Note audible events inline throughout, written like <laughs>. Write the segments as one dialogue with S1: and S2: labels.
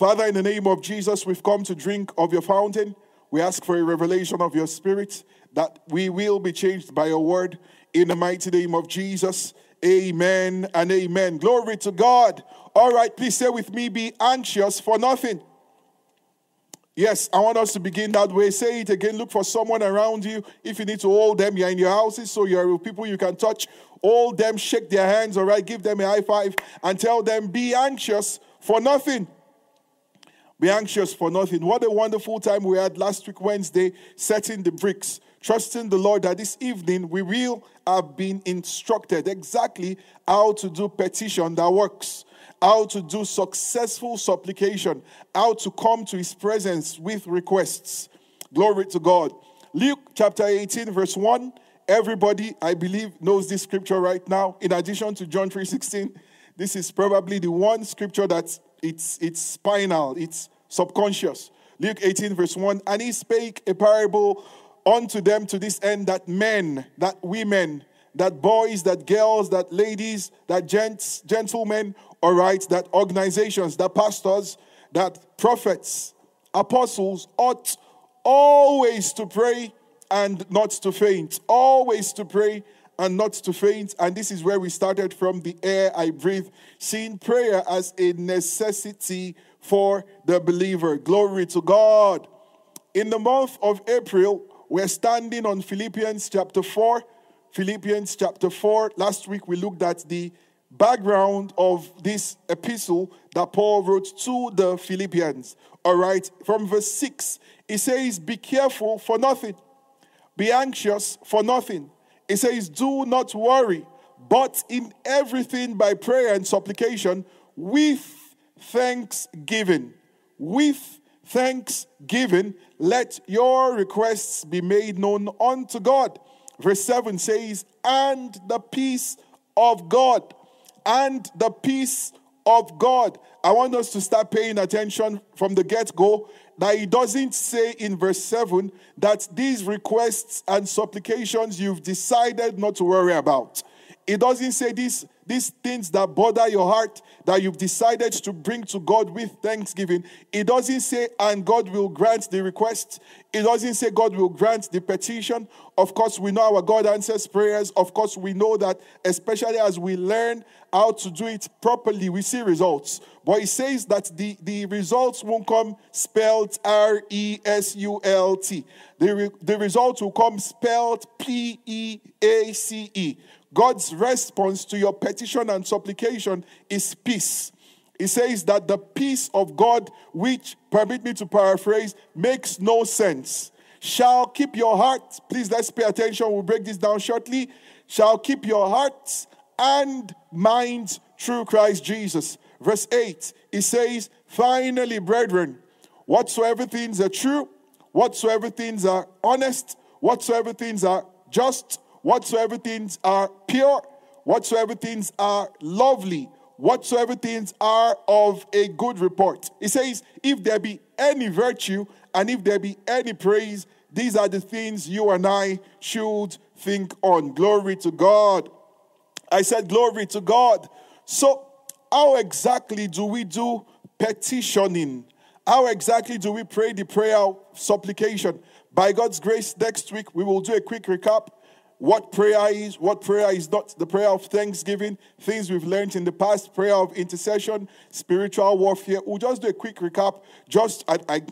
S1: Father, in the name of Jesus, we've come to drink of your fountain. We ask for a revelation of your spirit that we will be changed by your word in the mighty name of Jesus. Amen and amen. Glory to God. All right, please say with me be anxious for nothing. Yes, I want us to begin that way. Say it again. Look for someone around you. If you need to hold them, you're in your houses, so you're with people you can touch. Hold them, shake their hands, all right? Give them a high five and tell them, be anxious for nothing. Be anxious for nothing. What a wonderful time we had last week, Wednesday, setting the bricks, trusting the Lord that this evening we will have been instructed exactly how to do petition that works, how to do successful supplication, how to come to his presence with requests. Glory to God. Luke chapter 18, verse 1. Everybody, I believe, knows this scripture right now. In addition to John 3:16, this is probably the one scripture that's it's, it's spinal, it's subconscious. Luke 18, verse 1 And he spake a parable unto them to this end that men, that women, that boys, that girls, that ladies, that gents, gentlemen, all right, that organizations, that pastors, that prophets, apostles ought always to pray and not to faint. Always to pray and not to faint. And this is where we started from the air I breathe, seeing prayer as a necessity for the believer. Glory to God. In the month of April, we're standing on Philippians chapter 4. Philippians chapter 4. Last week we looked at the background of this epistle that Paul wrote to the Philippians. All right, from verse 6, he says, Be careful for nothing, be anxious for nothing it says, Do not worry, but in everything by prayer and supplication with thanksgiving. With thanksgiving, let your requests be made known unto God. Verse 7 says, And the peace of God, and the peace of God. I want us to start paying attention from the get go that he doesn't say in verse 7 that these requests and supplications you've decided not to worry about. It doesn't say these, these things that bother your heart that you've decided to bring to God with thanksgiving. It doesn't say, and God will grant the request. It doesn't say God will grant the petition. Of course, we know our God answers prayers. Of course, we know that, especially as we learn how to do it properly, we see results. But it says that the, the results won't come spelled R E S U L T. The, re, the results will come spelled P E A C E. God's response to your petition and supplication is peace. He says that the peace of God, which, permit me to paraphrase, makes no sense, shall keep your heart. Please let's pay attention. We'll break this down shortly. Shall keep your hearts and minds through Christ Jesus. Verse 8, he says, Finally, brethren, whatsoever things are true, whatsoever things are honest, whatsoever things are just, whatsoever things are pure, whatsoever things are lovely, whatsoever things are of a good report. He says, if there be any virtue and if there be any praise, these are the things you and I should think on. Glory to God. I said, Glory to God. So, how exactly do we do petitioning? How exactly do we pray the prayer of supplication? By God's grace, next week we will do a quick recap what prayer is, what prayer is not, the prayer of thanksgiving, things we've learned in the past, prayer of intercession, spiritual warfare. We'll just do a quick recap. Just, I, I,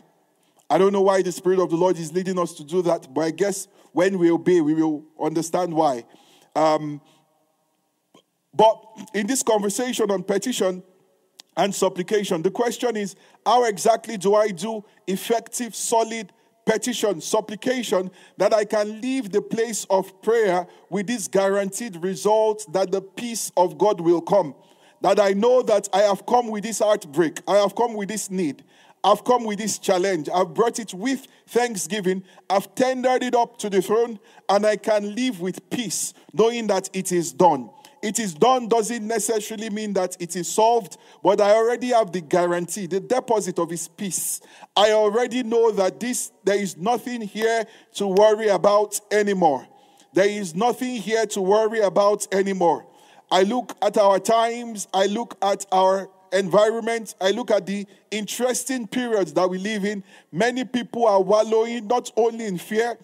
S1: I don't know why the Spirit of the Lord is leading us to do that, but I guess when we obey, we will understand why. Um, but in this conversation on petition and supplication, the question is how exactly do I do effective, solid petition, supplication, that I can leave the place of prayer with this guaranteed result that the peace of God will come. That I know that I have come with this heartbreak, I have come with this need, I've come with this challenge, I've brought it with thanksgiving, I've tendered it up to the throne, and I can live with peace, knowing that it is done it is done doesn't necessarily mean that it is solved, but I already have the guarantee, the deposit of his peace. I already know that this there is nothing here to worry about anymore. There is nothing here to worry about anymore. I look at our times, I look at our environment, I look at the interesting periods that we live in. Many people are wallowing not only in fear,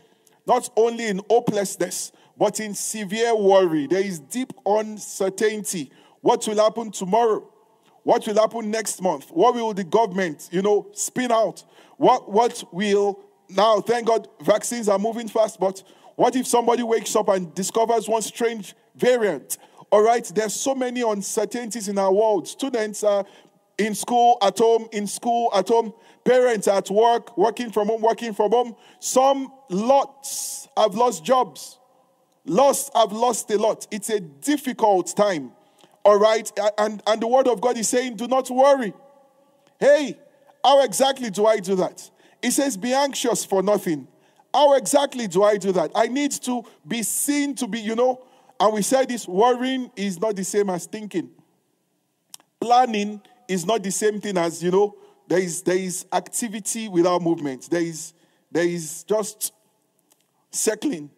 S1: not only in hopelessness, but in severe worry. There is deep uncertainty. What will happen tomorrow? What will happen next month? What will the government, you know, spin out? What what will now thank God vaccines are moving fast, but what if somebody wakes up and discovers one strange variant? All right, there's so many uncertainties in our world. Students are in school, at home, in school, at home. Parents at work, working from home, working from home. Some lots have lost jobs. Lost I've lost a lot. It's a difficult time. All right. And, and the word of God is saying, do not worry. Hey, how exactly do I do that? It says, be anxious for nothing. How exactly do I do that? I need to be seen to be, you know, and we said this worrying is not the same as thinking. Planning is not the same thing as, you know, there is there is activity without movement. There is there is just circling.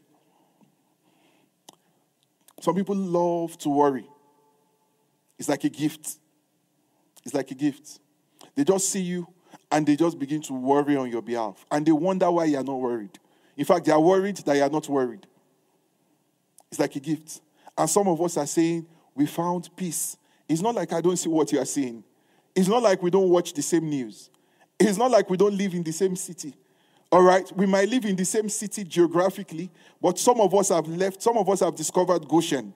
S1: Some people love to worry. It's like a gift. It's like a gift. They just see you and they just begin to worry on your behalf. And they wonder why you are not worried. In fact, they are worried that you are not worried. It's like a gift. And some of us are saying, We found peace. It's not like I don't see what you are saying. It's not like we don't watch the same news. It's not like we don't live in the same city. All right, we might live in the same city geographically, but some of us have left, some of us have discovered Goshen.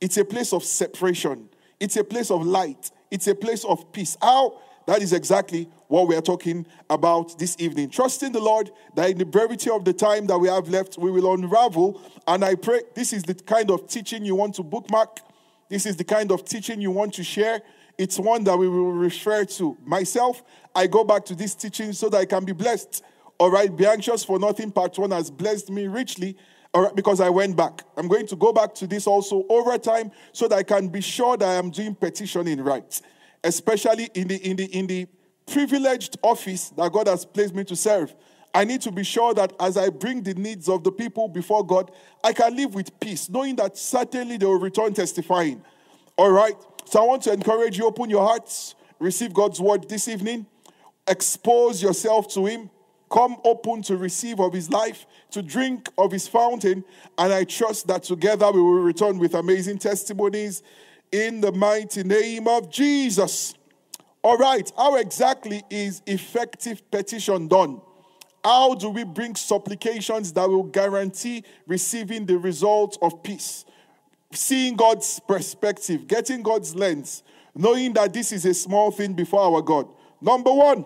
S1: It's a place of separation. It's a place of light. It's a place of peace. How? That is exactly what we are talking about this evening. Trusting the Lord that in the brevity of the time that we have left, we will unravel. And I pray this is the kind of teaching you want to bookmark. This is the kind of teaching you want to share. It's one that we will refer to. Myself, I go back to this teaching so that I can be blessed. All right, be anxious for nothing. Part one has blessed me richly. All right, because I went back. I'm going to go back to this also over time so that I can be sure that I am doing petitioning right, especially in the in the in the privileged office that God has placed me to serve. I need to be sure that as I bring the needs of the people before God, I can live with peace, knowing that certainly they will return testifying. All right. So I want to encourage you, open your hearts, receive God's word this evening, expose yourself to Him, come open to receive of His life to drink of his fountain. And I trust that together we will return with amazing testimonies in the mighty name of Jesus. All right, how exactly is effective petition done? How do we bring supplications that will guarantee receiving the result of peace? Seeing God's perspective, getting God's lens, knowing that this is a small thing before our God. Number one,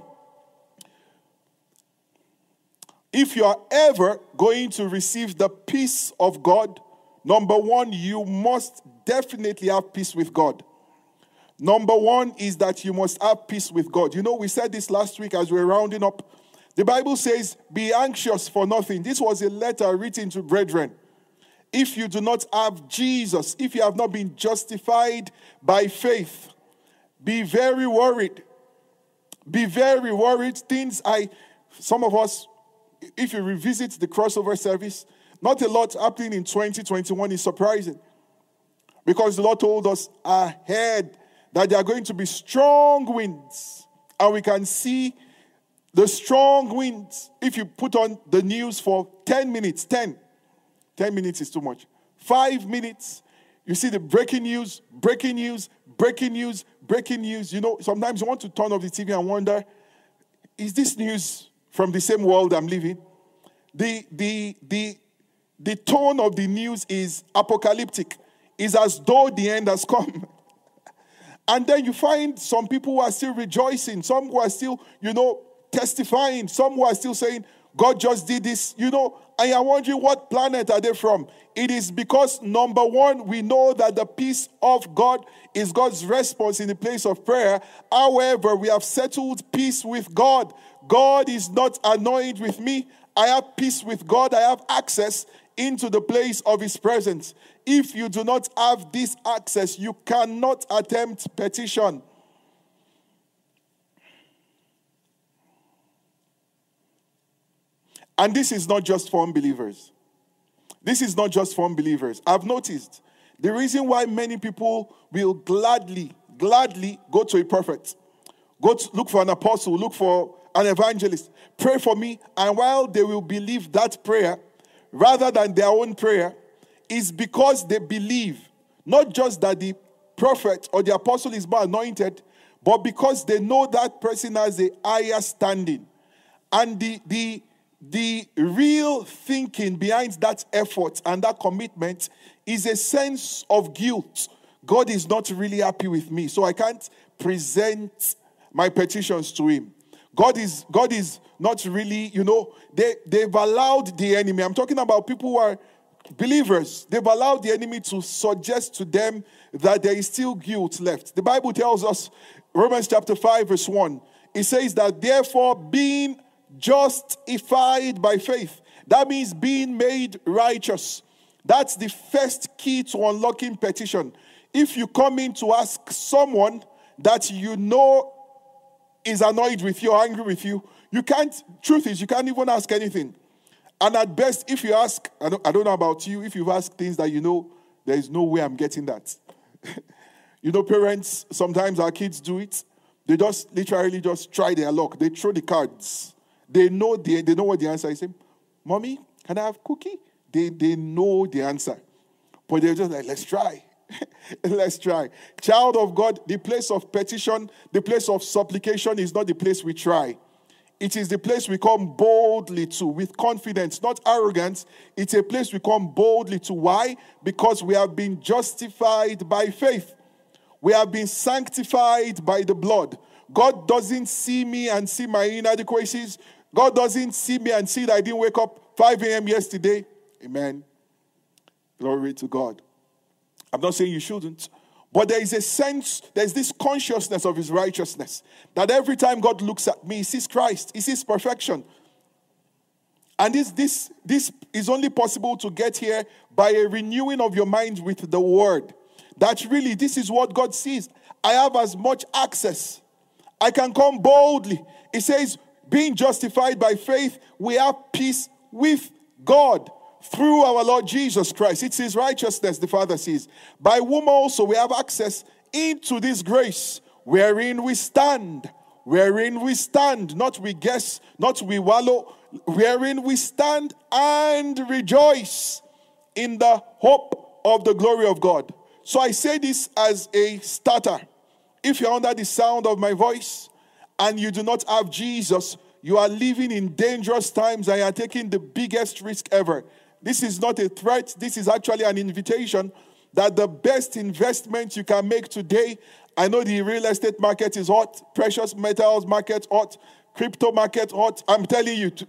S1: if you are ever going to receive the peace of God, number one, you must definitely have peace with God. Number one is that you must have peace with God. You know, we said this last week as we are rounding up. The Bible says, Be anxious for nothing. This was a letter written to brethren. If you do not have Jesus, if you have not been justified by faith, be very worried. Be very worried. Things I, some of us, if you revisit the crossover service, not a lot happening in 2021 is surprising. Because the Lord told us ahead that there are going to be strong winds. And we can see the strong winds. If you put on the news for 10 minutes, 10, 10 minutes is too much. Five minutes, you see the breaking news, breaking news, breaking news, breaking news. You know, sometimes you want to turn off the TV and wonder, is this news from the same world I'm living. The, the, the, the tone of the news is apocalyptic. It's as though the end has come. <laughs> and then you find some people who are still rejoicing, some who are still, you know, testifying, some who are still saying, God just did this, you know, and you're wondering what planet are they from? It is because number one, we know that the peace of God is God's response in the place of prayer. However, we have settled peace with God. God is not annoyed with me. I have peace with God. I have access into the place of His presence. If you do not have this access, you cannot attempt petition. And this is not just for unbelievers. This is not just for unbelievers. I've noticed the reason why many people will gladly, gladly go to a prophet, go to, look for an apostle, look for an evangelist, pray for me, and while they will believe that prayer rather than their own prayer, is because they believe not just that the prophet or the apostle is more anointed, but because they know that person has a higher standing. And the, the, the real thinking behind that effort and that commitment is a sense of guilt. God is not really happy with me, so I can't present my petitions to him. God is God is not really, you know, they, they've allowed the enemy. I'm talking about people who are believers. They've allowed the enemy to suggest to them that there is still guilt left. The Bible tells us, Romans chapter 5, verse 1, it says that therefore being justified by faith, that means being made righteous. That's the first key to unlocking petition. If you come in to ask someone that you know is annoyed with you or angry with you, you can't, truth is, you can't even ask anything. And at best, if you ask, I don't, I don't know about you, if you've asked things that you know, there is no way I'm getting that. <laughs> you know, parents, sometimes our kids do it. They just literally just try their luck. They throw the cards. They know the, they know what the answer is. Say, Mommy, can I have cookie? They, they know the answer. But they're just like, let's try. <laughs> Let's try. Child of God, the place of petition, the place of supplication is not the place we try. It is the place we come boldly to with confidence, not arrogance. It's a place we come boldly to. Why? Because we have been justified by faith, we have been sanctified by the blood. God doesn't see me and see my inadequacies. God doesn't see me and see that I didn't wake up 5 a.m. yesterday. Amen. Glory to God. I'm not saying you shouldn't, but there is a sense, there's this consciousness of his righteousness that every time God looks at me, he sees Christ, he sees perfection. And this, this, this is only possible to get here by a renewing of your mind with the word. That really, this is what God sees. I have as much access. I can come boldly. It says, being justified by faith, we have peace with God through our Lord Jesus Christ. It's his righteousness, the Father sees. By whom also we have access into this grace wherein we stand. Wherein we stand, not we guess, not we wallow, wherein we stand and rejoice in the hope of the glory of God. So I say this as a starter. If you're under the sound of my voice and you do not have Jesus, you are living in dangerous times and you are taking the biggest risk ever. This is not a threat, this is actually an invitation that the best investment you can make today. I know the real estate market is hot, precious metals market hot, crypto market hot. I'm telling you, to,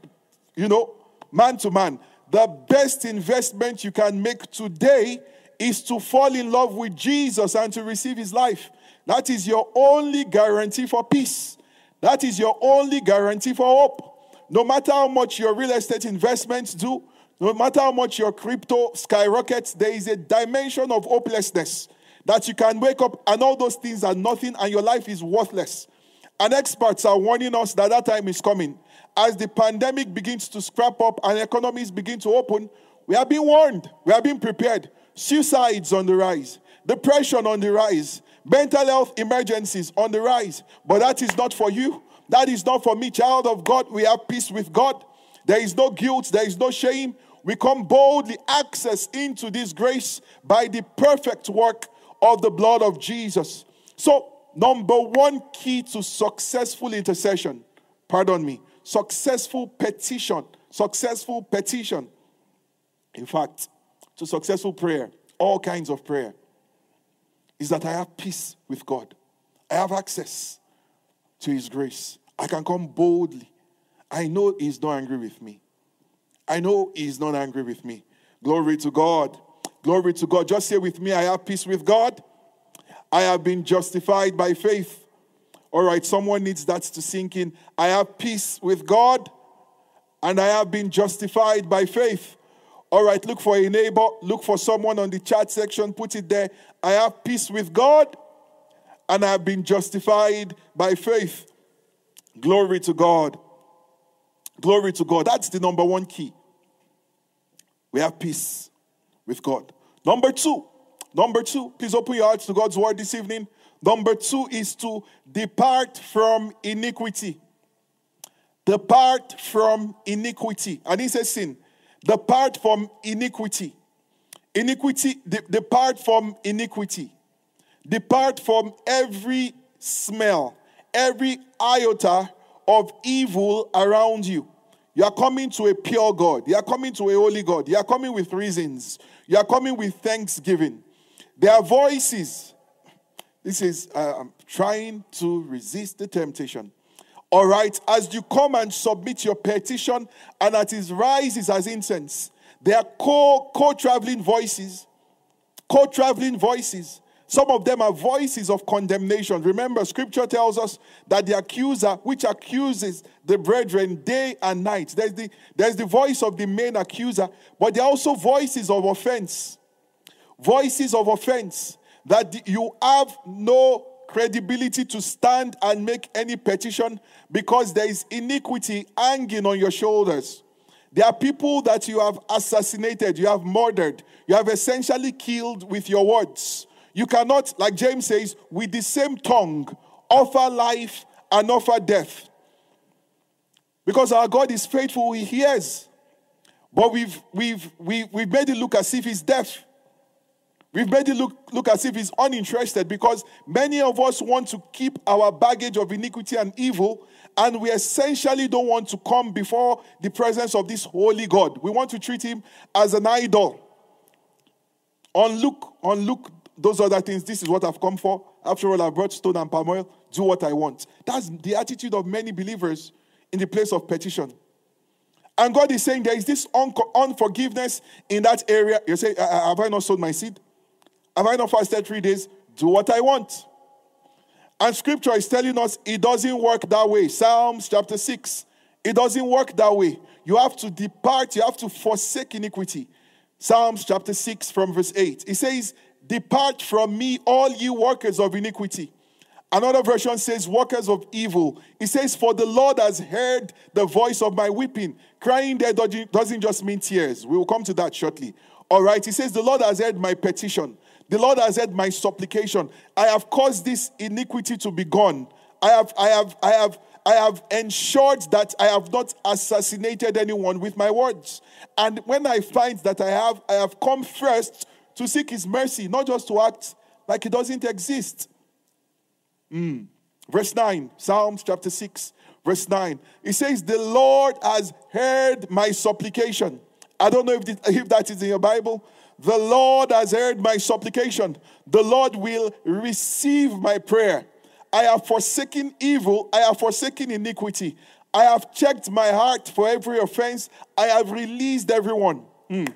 S1: you know, man to man, the best investment you can make today is to fall in love with Jesus and to receive his life. That is your only guarantee for peace. That is your only guarantee for hope. No matter how much your real estate investments do, no matter how much your crypto skyrockets, there is a dimension of hopelessness that you can wake up and all those things are nothing and your life is worthless. And experts are warning us that that time is coming. As the pandemic begins to scrap up and economies begin to open, we are being warned, we are being prepared. Suicides on the rise, depression on the rise, mental health emergencies on the rise. But that is not for you. That is not for me, child of God. We have peace with God. There is no guilt, there is no shame. We come boldly access into this grace by the perfect work of the blood of Jesus. So, number one key to successful intercession, pardon me, successful petition, successful petition. In fact, to successful prayer, all kinds of prayer, is that I have peace with God. I have access to His grace. I can come boldly. I know He's not angry with me. I know He's not angry with me. Glory to God. Glory to God. Just say with me, I have peace with God. I have been justified by faith. All right, someone needs that to sink in. I have peace with God and I have been justified by faith. All right, look for a neighbor, look for someone on the chat section, put it there. I have peace with God and I have been justified by faith. Glory to God. Glory to God. That's the number one key. We have peace with God. Number two, number two, please open your hearts to God's word this evening. Number two is to depart from iniquity. Depart from iniquity. And he says sin. Depart from iniquity. Iniquity, de- depart from iniquity. Depart from every smell, every iota of evil around you. You are coming to a pure God. You are coming to a holy God. You are coming with reasons. You are coming with thanksgiving. There are voices. This is, uh, I'm trying to resist the temptation. All right, as you come and submit your petition, and at his rises as incense, there are co co traveling voices, co traveling voices. Some of them are voices of condemnation. Remember, scripture tells us that the accuser, which accuses the brethren day and night, there's the, there's the voice of the main accuser, but there are also voices of offense. Voices of offense that you have no credibility to stand and make any petition because there is iniquity hanging on your shoulders. There are people that you have assassinated, you have murdered, you have essentially killed with your words. You cannot, like James says, with the same tongue, offer life and offer death. Because our God is faithful, He hears. But we've, we've, we've, we've made it look as if He's deaf. We've made it look, look as if He's uninterested because many of us want to keep our baggage of iniquity and evil, and we essentially don't want to come before the presence of this holy God. We want to treat Him as an idol. On Luke, on Luke those other things, this is what I've come for. After all, I've brought stone and palm oil. Do what I want. That's the attitude of many believers in the place of petition. And God is saying there is this un- unforgiveness in that area. You say, uh, uh, Have I not sowed my seed? Have I not fasted three days? Do what I want. And scripture is telling us it doesn't work that way. Psalms chapter 6. It doesn't work that way. You have to depart, you have to forsake iniquity. Psalms chapter 6 from verse 8. It says, Depart from me, all you workers of iniquity. Another version says, workers of evil. It says, For the Lord has heard the voice of my weeping. Crying there doesn't just mean tears. We will come to that shortly. All right. He says, The Lord has heard my petition. The Lord has heard my supplication. I have caused this iniquity to be gone. I have, I have, I have, I have ensured that I have not assassinated anyone with my words. And when I find that I have, I have come first to seek his mercy, not just to act like it doesn't exist. Mm. Verse 9, Psalms chapter 6, verse 9. It says, The Lord has heard my supplication. I don't know if, if that is in your Bible. The Lord has heard my supplication. The Lord will receive my prayer. I have forsaken evil. I have forsaken iniquity. I have checked my heart for every offense. I have released everyone. Mm.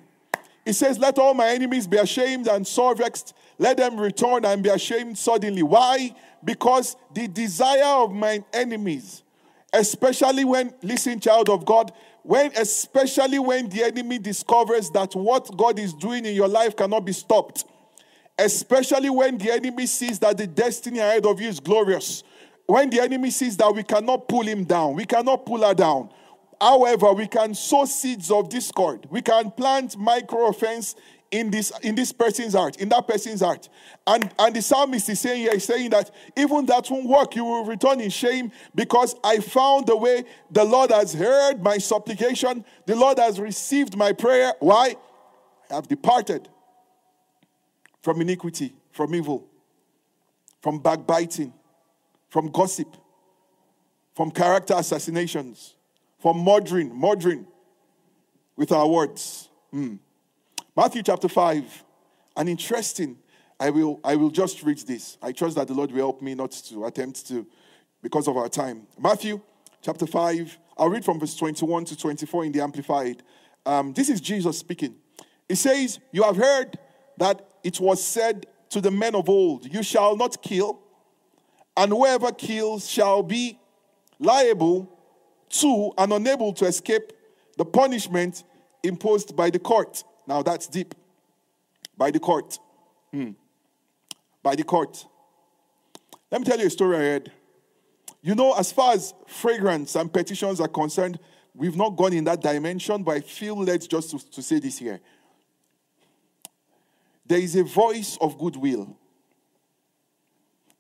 S1: He says, Let all my enemies be ashamed and sore vexed. Let them return and be ashamed suddenly. Why? Because the desire of my enemies, especially when, listen, child of God, when especially when the enemy discovers that what God is doing in your life cannot be stopped, especially when the enemy sees that the destiny ahead of you is glorious, when the enemy sees that we cannot pull him down, we cannot pull her down, However, we can sow seeds of discord. We can plant micro offense in this in this person's heart, in that person's heart. And and the psalmist is saying here, he's saying that even that won't work, you will return in shame because I found the way the Lord has heard my supplication, the Lord has received my prayer. Why? I have departed from iniquity, from evil, from backbiting, from gossip, from character assassinations for murdering, murdering with our words. Hmm. Matthew chapter 5. An interesting, I will, I will just read this. I trust that the Lord will help me not to attempt to because of our time. Matthew chapter 5. I'll read from verse 21 to 24 in the Amplified. Um, this is Jesus speaking. He says, You have heard that it was said to the men of old, You shall not kill, and whoever kills shall be liable Two, and unable to escape the punishment imposed by the court. Now that's deep. By the court. Hmm. By the court. Let me tell you a story I heard. You know, as far as fragrance and petitions are concerned, we've not gone in that dimension, but I feel led just to, to say this here. There is a voice of goodwill.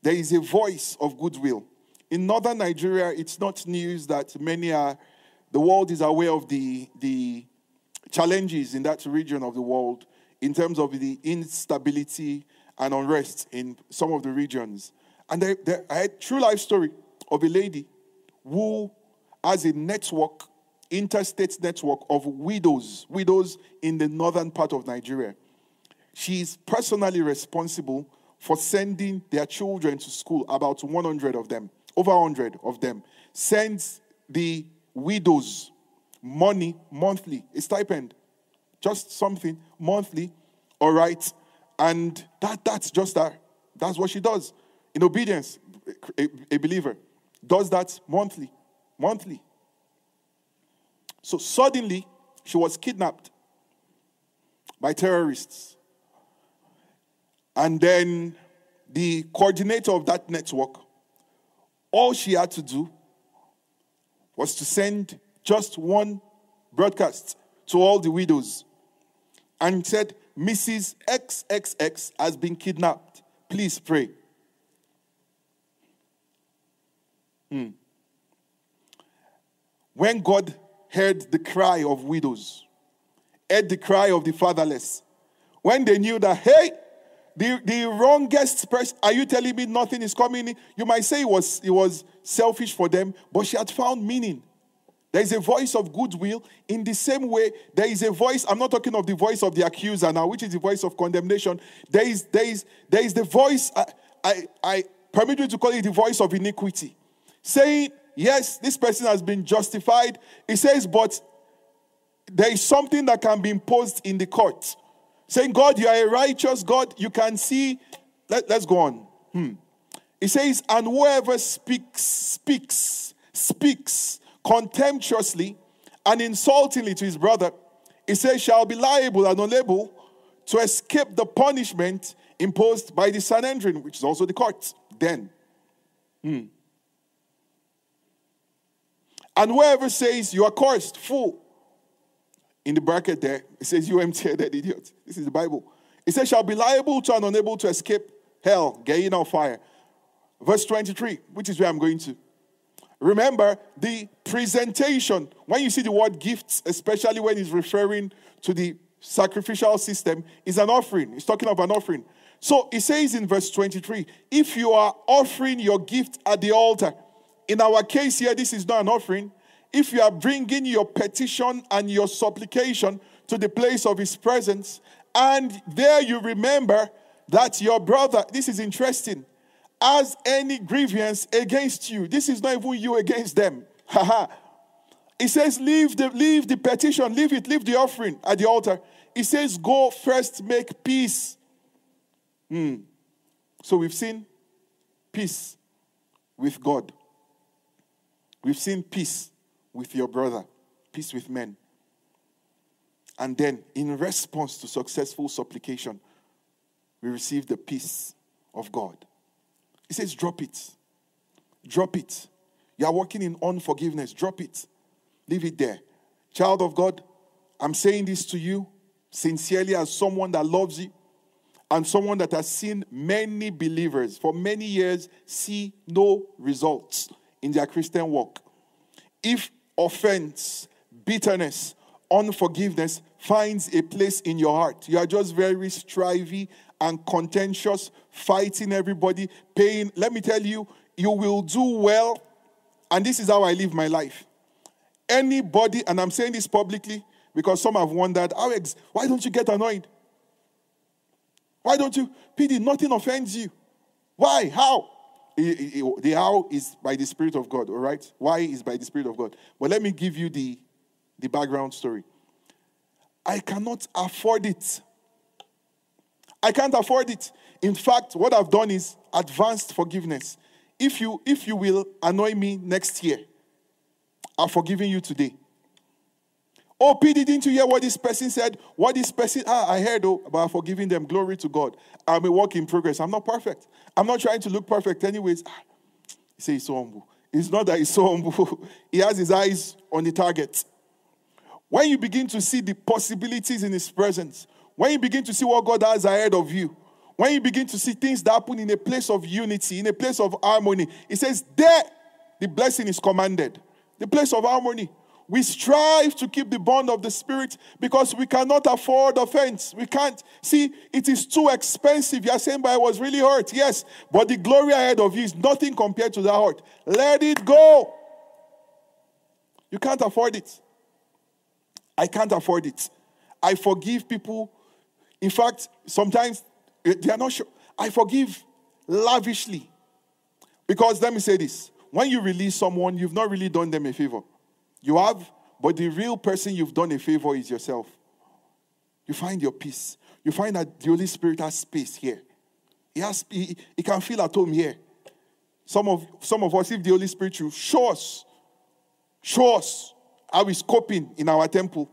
S1: there is a voice of goodwill. In northern Nigeria, it's not news that many are, the world is aware of the, the challenges in that region of the world in terms of the instability and unrest in some of the regions. And there, I had a true life story of a lady who has a network, interstate network of widows, widows in the northern part of Nigeria. She is personally responsible for sending their children to school, about 100 of them, over 100 of them, sends the widows money monthly, a stipend, just something monthly, all right? And that, that's just that. That's what she does. In obedience, a, a believer does that monthly, monthly. So suddenly, she was kidnapped by terrorists. And then the coordinator of that network, all she had to do was to send just one broadcast to all the widows and said, Mrs. XXX has been kidnapped. Please pray. Hmm. When God heard the cry of widows, heard the cry of the fatherless, when they knew that, hey, the, wrongest person, are you telling me nothing is coming? You might say it was, it was selfish for them, but she had found meaning. There is a voice of goodwill. In the same way, there is a voice. I'm not talking of the voice of the accuser now, which is the voice of condemnation. There is, there is, there is the voice, I, I, I permit you to call it the voice of iniquity, saying, Yes, this person has been justified. He says, But there is something that can be imposed in the court. Saying, God, you are a righteous God. You can see. Let, us go on. Hmm. He says, And whoever speaks, speaks, speaks contemptuously and insultingly to his brother, he says, shall be liable and unable to escape the punishment imposed by the Sanhedrin, which is also the court. Then, hmm. and whoever says you are cursed, fool, in the bracket there, it says you empty headed idiot. This is the Bible. It says, shall be liable to and unable to escape hell, Gehenna fire. Verse 23, which is where I'm going to. Remember the presentation. When you see the word gifts, especially when it's referring to the sacrificial system, is an offering. It's talking of an offering. So it says in verse 23 if you are offering your gift at the altar, in our case here, this is not an offering. If you are bringing your petition and your supplication to the place of his presence, and there you remember that your brother, this is interesting, has any grievance against you. This is not even you against them. <laughs> Haha. he says, leave the, leave the petition, leave it, leave the offering at the altar. He says, go first make peace. Hmm. So we've seen peace with God. We've seen peace with your brother, peace with men. And then, in response to successful supplication, we receive the peace of God. He says, drop it. Drop it. You are working in unforgiveness. Drop it. Leave it there. Child of God, I'm saying this to you sincerely as someone that loves you and someone that has seen many believers for many years see no results in their Christian walk. If offense, bitterness, unforgiveness finds a place in your heart, you are just very strivey and contentious, fighting everybody, paying. Let me tell you, you will do well. And this is how I live my life. Anybody, and I'm saying this publicly because some have wondered, Alex, why don't you get annoyed? Why don't you? PD, nothing offends you. Why? How? The how is by the Spirit of God, all right? Why is by the Spirit of God. But let me give you the, the background story. I cannot afford it I can't afford it. In fact, what I've done is advanced forgiveness. If you if you will annoy me next year, I've forgiven you today. Oh, P, didn't you hear what this person said? What this person, ah, I heard oh, about forgiving them. Glory to God. I'm a work in progress. I'm not perfect. I'm not trying to look perfect, anyways. Ah, he says he's so humble. It's not that he's so humble. <laughs> he has his eyes on the target. When you begin to see the possibilities in his presence, when you begin to see what God has ahead of you, when you begin to see things that happen in a place of unity, in a place of harmony, it says, There the blessing is commanded. The place of harmony. We strive to keep the bond of the Spirit because we cannot afford offense. We can't. See, it is too expensive. You are saying, but I was really hurt. Yes, but the glory ahead of you is nothing compared to that hurt. Let it go. You can't afford it. I can't afford it. I forgive people. In fact, sometimes eh, they are not sure. I forgive lavishly. Because let me say this when you release someone, you've not really done them a favor. You have, but the real person you've done a favor is yourself. You find your peace. You find that the Holy Spirit has space here. He, has, he, he can feel at home here. Some of, some of us, if the Holy Spirit will show us, show us how he's coping in our temple.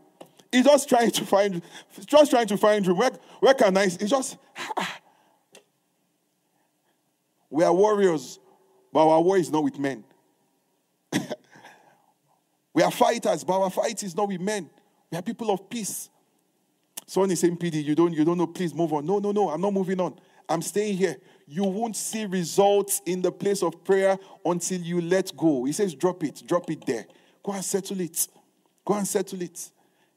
S1: He's just trying to find, just trying to find room. Where, where can I? It's just, ah. we are warriors, but our war is not with men. <laughs> We are fighters, but our fight is not with men. We are people of peace. Someone is saying, PD, you don't, you don't know, please move on. No, no, no, I'm not moving on. I'm staying here. You won't see results in the place of prayer until you let go. He says, drop it, drop it there. Go and settle it. Go and settle it.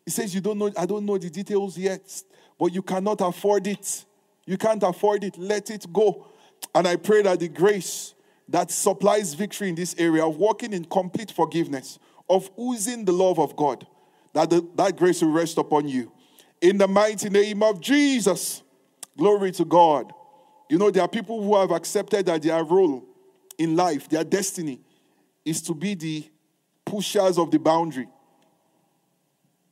S1: He says, You don't know, I don't know the details yet, but you cannot afford it. You can't afford it. Let it go. And I pray that the grace that supplies victory in this area of walking in complete forgiveness of oozing the love of God, that the, that grace will rest upon you. In the mighty name of Jesus, glory to God. You know, there are people who have accepted that their role in life, their destiny, is to be the pushers of the boundary.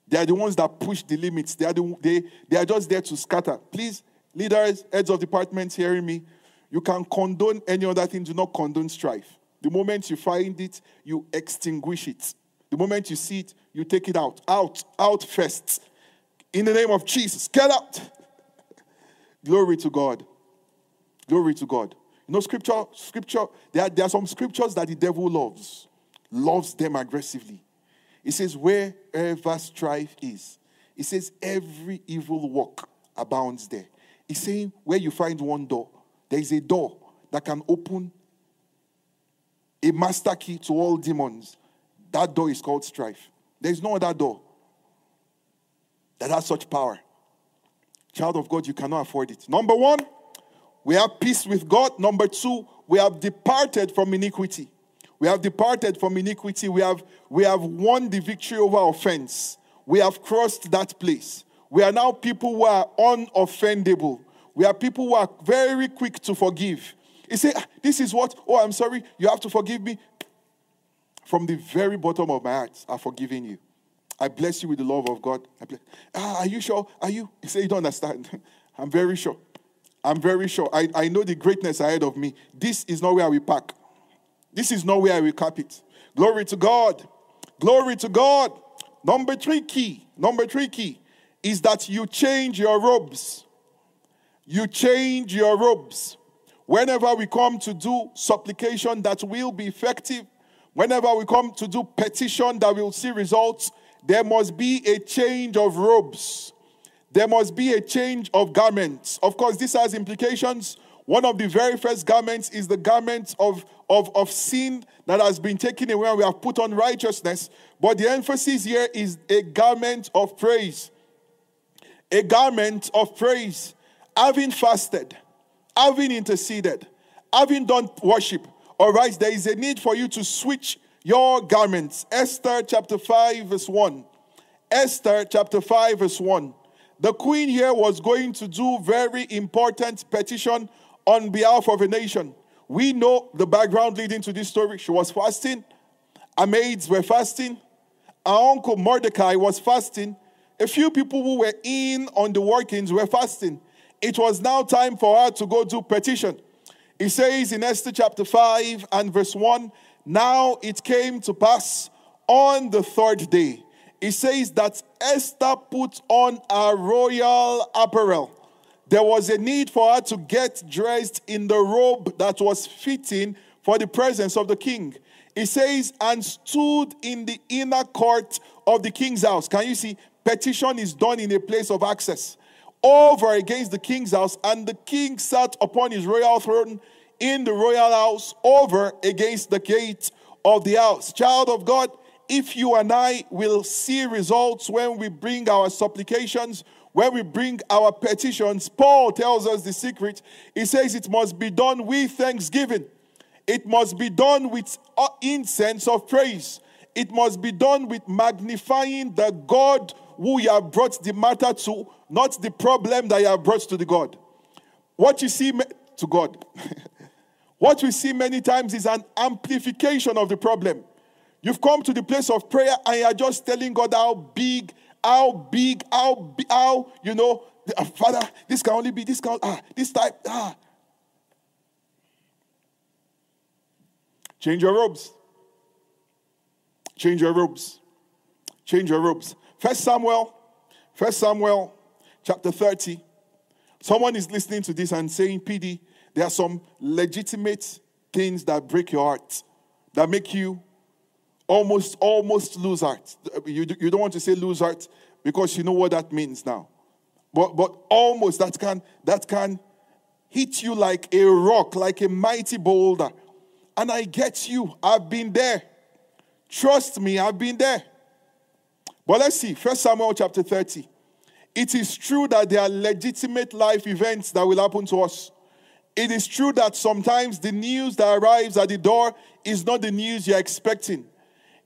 S1: They are the ones that push the limits. They are, the, they, they are just there to scatter. Please, leaders, heads of departments hearing me, you can condone any other thing, do not condone strife. The moment you find it, you extinguish it. The moment you see it, you take it out. Out, out first. In the name of Jesus, get out. <laughs> Glory to God. Glory to God. You know, scripture, scripture, there are, there are some scriptures that the devil loves, loves them aggressively. It says, wherever strife is, it says, every evil work abounds there. It's saying, where you find one door, there is a door that can open a master key to all demons that door is called strife. There's no other door that has such power. Child of God, you cannot afford it. Number one, we have peace with God. Number two, we have departed from iniquity. We have departed from iniquity. We have, we have won the victory over offense. We have crossed that place. We are now people who are unoffendable. We are people who are very quick to forgive. He say, This is what, oh, I'm sorry, you have to forgive me. From the very bottom of my heart, I've forgiven you. I bless you with the love of God. ah, are you sure? Are you? He said, You don't understand. <laughs> I'm very sure. I'm very sure. I, I know the greatness ahead of me. This is not where I will park. This is not where I will cap it. Glory to God. Glory to God. Number three key. Number three key is that you change your robes. You change your robes. Whenever we come to do supplication that will be effective, Whenever we come to do petition that will see results, there must be a change of robes. There must be a change of garments. Of course, this has implications. One of the very first garments is the garment of, of, of sin that has been taken away and we have put on righteousness. But the emphasis here is a garment of praise. A garment of praise. Having fasted, having interceded, having done worship, all right, there is a need for you to switch your garments. Esther chapter 5, verse 1. Esther chapter 5, verse 1. The queen here was going to do very important petition on behalf of a nation. We know the background leading to this story. She was fasting. Her maids were fasting. Our uncle Mordecai was fasting. A few people who were in on the workings were fasting. It was now time for her to go do petition. He says in Esther chapter 5 and verse 1 Now it came to pass on the third day. He says that Esther put on a royal apparel. There was a need for her to get dressed in the robe that was fitting for the presence of the king. He says, and stood in the inner court of the king's house. Can you see? Petition is done in a place of access. Over against the king's house, and the king sat upon his royal throne in the royal house over against the gate of the house. Child of God, if you and I will see results when we bring our supplications, when we bring our petitions, Paul tells us the secret. He says it must be done with thanksgiving, it must be done with uh, incense of praise, it must be done with magnifying the God who you have brought the matter to, not the problem that you have brought to the God. What you see to God. <laughs> what we see many times is an amplification of the problem. You've come to the place of prayer and you're just telling God how big, how big, how, how you know, uh, Father, this can only be this can, ah, this type, ah. Change your robes. Change your robes. Change your robes. First Samuel, First Samuel chapter 30. Someone is listening to this and saying, PD, there are some legitimate things that break your heart, that make you almost, almost lose heart. You, you don't want to say lose heart because you know what that means now. But, but almost that can, that can hit you like a rock, like a mighty boulder. And I get you. I've been there. Trust me, I've been there. But let's see, First Samuel chapter 30. It is true that there are legitimate life events that will happen to us. It is true that sometimes the news that arrives at the door is not the news you're expecting.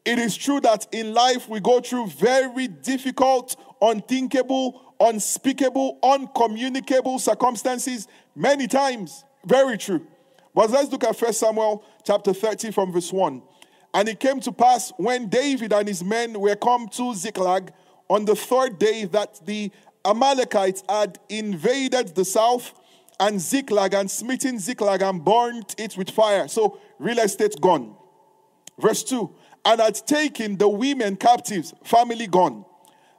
S1: It is true that in life we go through very difficult, unthinkable, unspeakable, uncommunicable circumstances many times. Very true. But let's look at First Samuel chapter 30 from verse 1. And it came to pass when David and his men were come to Ziklag on the third day that the Amalekites had invaded the south and Ziklag and smitten Ziklag and burnt it with fire. So real estate gone. Verse 2 and had taken the women captives, family gone.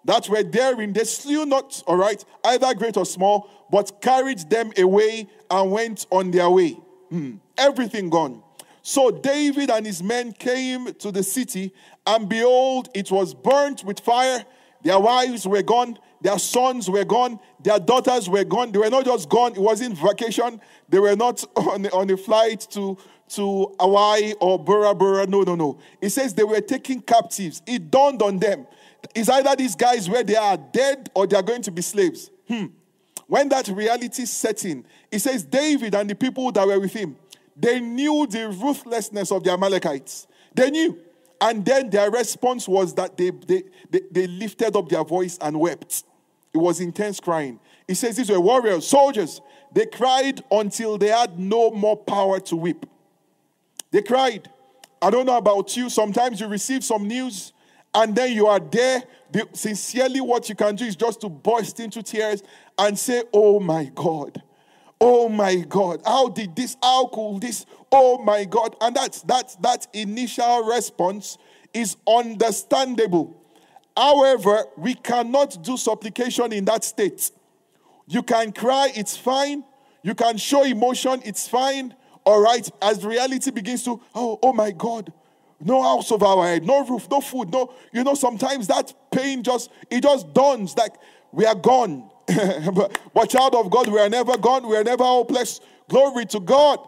S1: That were therein, they slew not, all right, either great or small, but carried them away and went on their way. Hmm. Everything gone. So David and his men came to the city, and behold, it was burnt with fire. Their wives were gone, their sons were gone, their daughters were gone. They were not just gone, it wasn't vacation. They were not <laughs> on, on a flight to, to Hawaii or Bora Bora. No, no, no. It says they were taking captives. It dawned on them. It's either these guys where they are dead or they are going to be slaves. Hmm. When that reality set in, it says David and the people that were with him, they knew the ruthlessness of the Amalekites. They knew. And then their response was that they, they, they, they lifted up their voice and wept. It was intense crying. He says these were warriors, soldiers. They cried until they had no more power to weep. They cried. I don't know about you. Sometimes you receive some news and then you are there. The, sincerely, what you can do is just to burst into tears and say, Oh my God. Oh my God, how did this, how could this, oh my God. And that's that that initial response is understandable. However, we cannot do supplication in that state. You can cry, it's fine. You can show emotion, it's fine. All right, as reality begins to, oh, oh my God, no house over our head, no roof, no food, no, you know, sometimes that pain just, it just dawns like we are gone. <laughs> but, but child of God, we are never gone. We are never hopeless. Glory to God.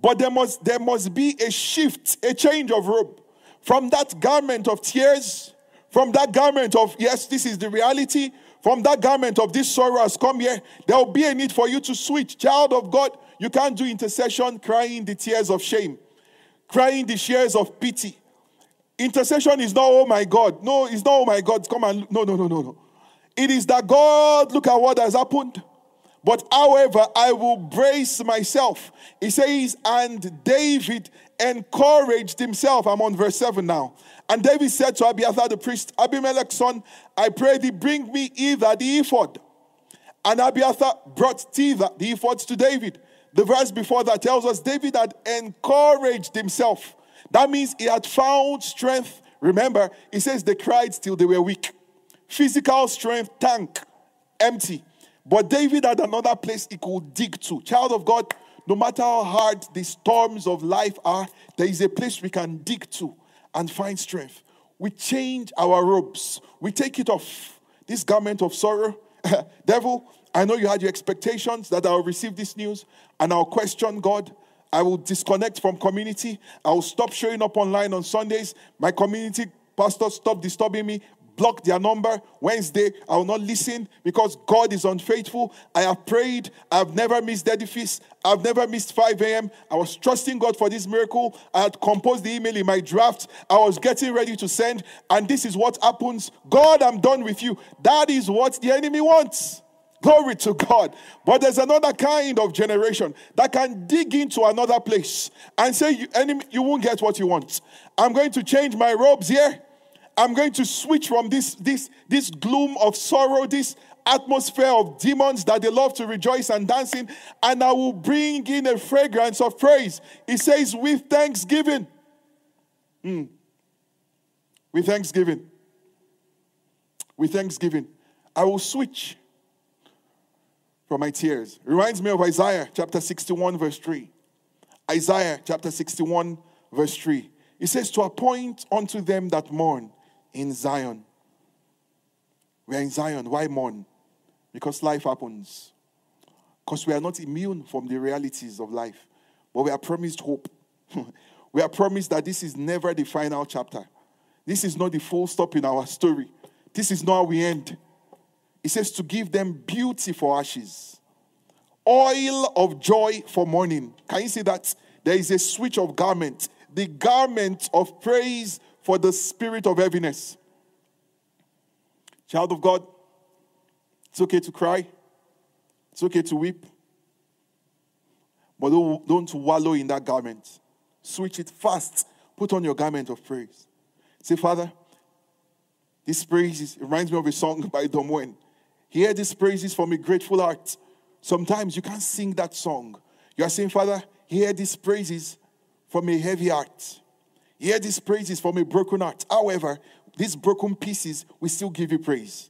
S1: But there must, there must be a shift, a change of robe from that garment of tears, from that garment of, yes, this is the reality, from that garment of this sorrow has come here. There will be a need for you to switch. Child of God, you can't do intercession crying the tears of shame, crying the tears of pity. Intercession is not, oh my God. No, it's not, oh my God. Come on. No, no, no, no, no. It is that God, look at what has happened. But however, I will brace myself. He says, and David encouraged himself. I'm on verse 7 now. And David said to Abiathar the priest, Ahimelech's son, I pray thee bring me either the ephod. And Abiathar brought thither the ephod to David. The verse before that tells us David had encouraged himself. That means he had found strength. Remember, he says they cried till they were weak. Physical strength, tank, empty. But David had another place he could dig to. Child of God, no matter how hard the storms of life are, there is a place we can dig to and find strength. We change our robes, we take it off. this garment of sorrow. <laughs> Devil, I know you had your expectations that I'll receive this news and I'll question God. I will disconnect from community. I will stop showing up online on Sundays. My community pastor stop disturbing me block their number. Wednesday, I will not listen because God is unfaithful. I have prayed. I've never missed the edifice. I've never missed 5 a.m. I was trusting God for this miracle. I had composed the email in my draft. I was getting ready to send. And this is what happens. God, I'm done with you. That is what the enemy wants. Glory to God. But there's another kind of generation that can dig into another place and say, you, enemy, you won't get what you want. I'm going to change my robes here. I'm going to switch from this, this, this gloom of sorrow, this atmosphere of demons that they love to rejoice and dancing, and I will bring in a fragrance of praise. He says, with thanksgiving. Mm. With thanksgiving. With thanksgiving. I will switch from my tears. Reminds me of Isaiah chapter 61, verse 3. Isaiah chapter 61, verse 3. It says, To appoint unto them that mourn in Zion. We are in Zion. Why mourn? Because life happens. Because we are not immune from the realities of life, but we are promised hope. <laughs> we are promised that this is never the final chapter. This is not the full stop in our story. This is not how we end. It says to give them beauty for ashes, oil of joy for mourning. Can you see that? There is a switch of garment. The garment of praise for the spirit of heaviness. Child of God, it's okay to cry, it's okay to weep, but don't, don't wallow in that garment. Switch it fast. Put on your garment of praise. Say, Father, these praises reminds me of a song <laughs> by Don Moen. Hear these praises from a grateful heart. Sometimes you can't sing that song. You are saying, Father, hear these praises from a heavy heart. Hear these praises from a broken heart. However, these broken pieces, we still give you praise.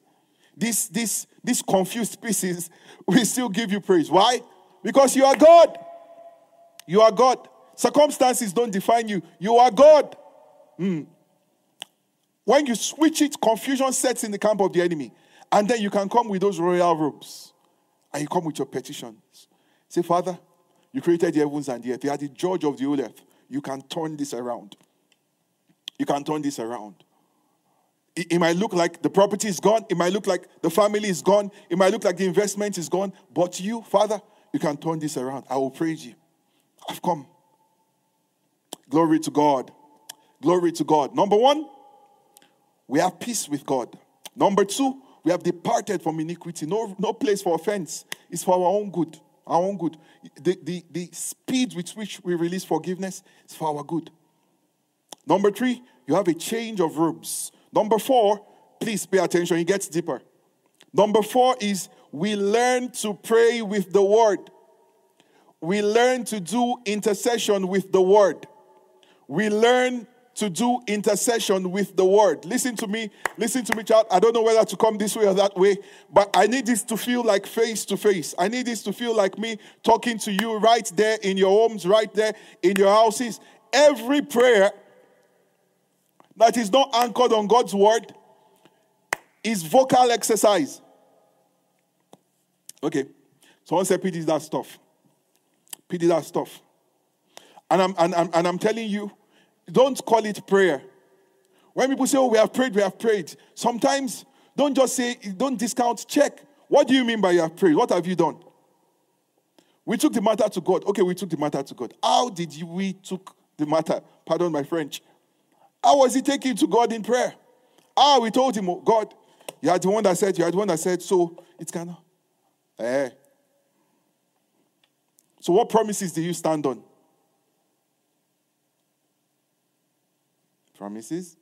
S1: These, these, these confused pieces, <laughs> we still give you praise. Why? Because you are God. You are God. Circumstances don't define you. You are God. Mm. When you switch it, confusion sets in the camp of the enemy. And then you can come with those royal robes. And you come with your petitions. Say, Father, you created the heavens and the earth. You are the judge of the whole earth. You can turn this around you can turn this around. It, it, might look like the property is gone. It might look like the family is gone. It might look like the investment is gone. But you, Father, you can turn this around. I will praise you. I've come. Glory to God. Glory to God. Number one, we have peace with God. Number two, we have departed from iniquity. No, no place for offense. It's for our own good. Our own good. The, the, the speed with which we release forgiveness is for our good. Number three, you have a change of robes. Number four, please pay attention, it gets deeper. Number four is we learn to pray with the word. We learn to do intercession with the word. We learn to do intercession with the word. Listen to me, listen to me, child. I don't know whether to come this way or that way, but I need this to feel like face to face. I need this to feel like me talking to you right there in your homes, right there in your houses. Every prayer that is not anchored on God's word is vocal exercise. Okay. Someone said, Pity that stuff. Pity that stuff. And I'm, and, and, and I'm telling you, don't call it prayer. When people say, Oh, we have prayed, we have prayed, sometimes don't just say, don't discount, check. What do you mean by you have prayed? What have you done? We took the matter to God. Okay, we took the matter to God. How did we took the matter? Pardon my French. How was he taking to God in prayer? Ah, we told him, oh, God, you are the one that said, you are the one that said, so it's kind of, eh. So what promises do you stand on? Promises?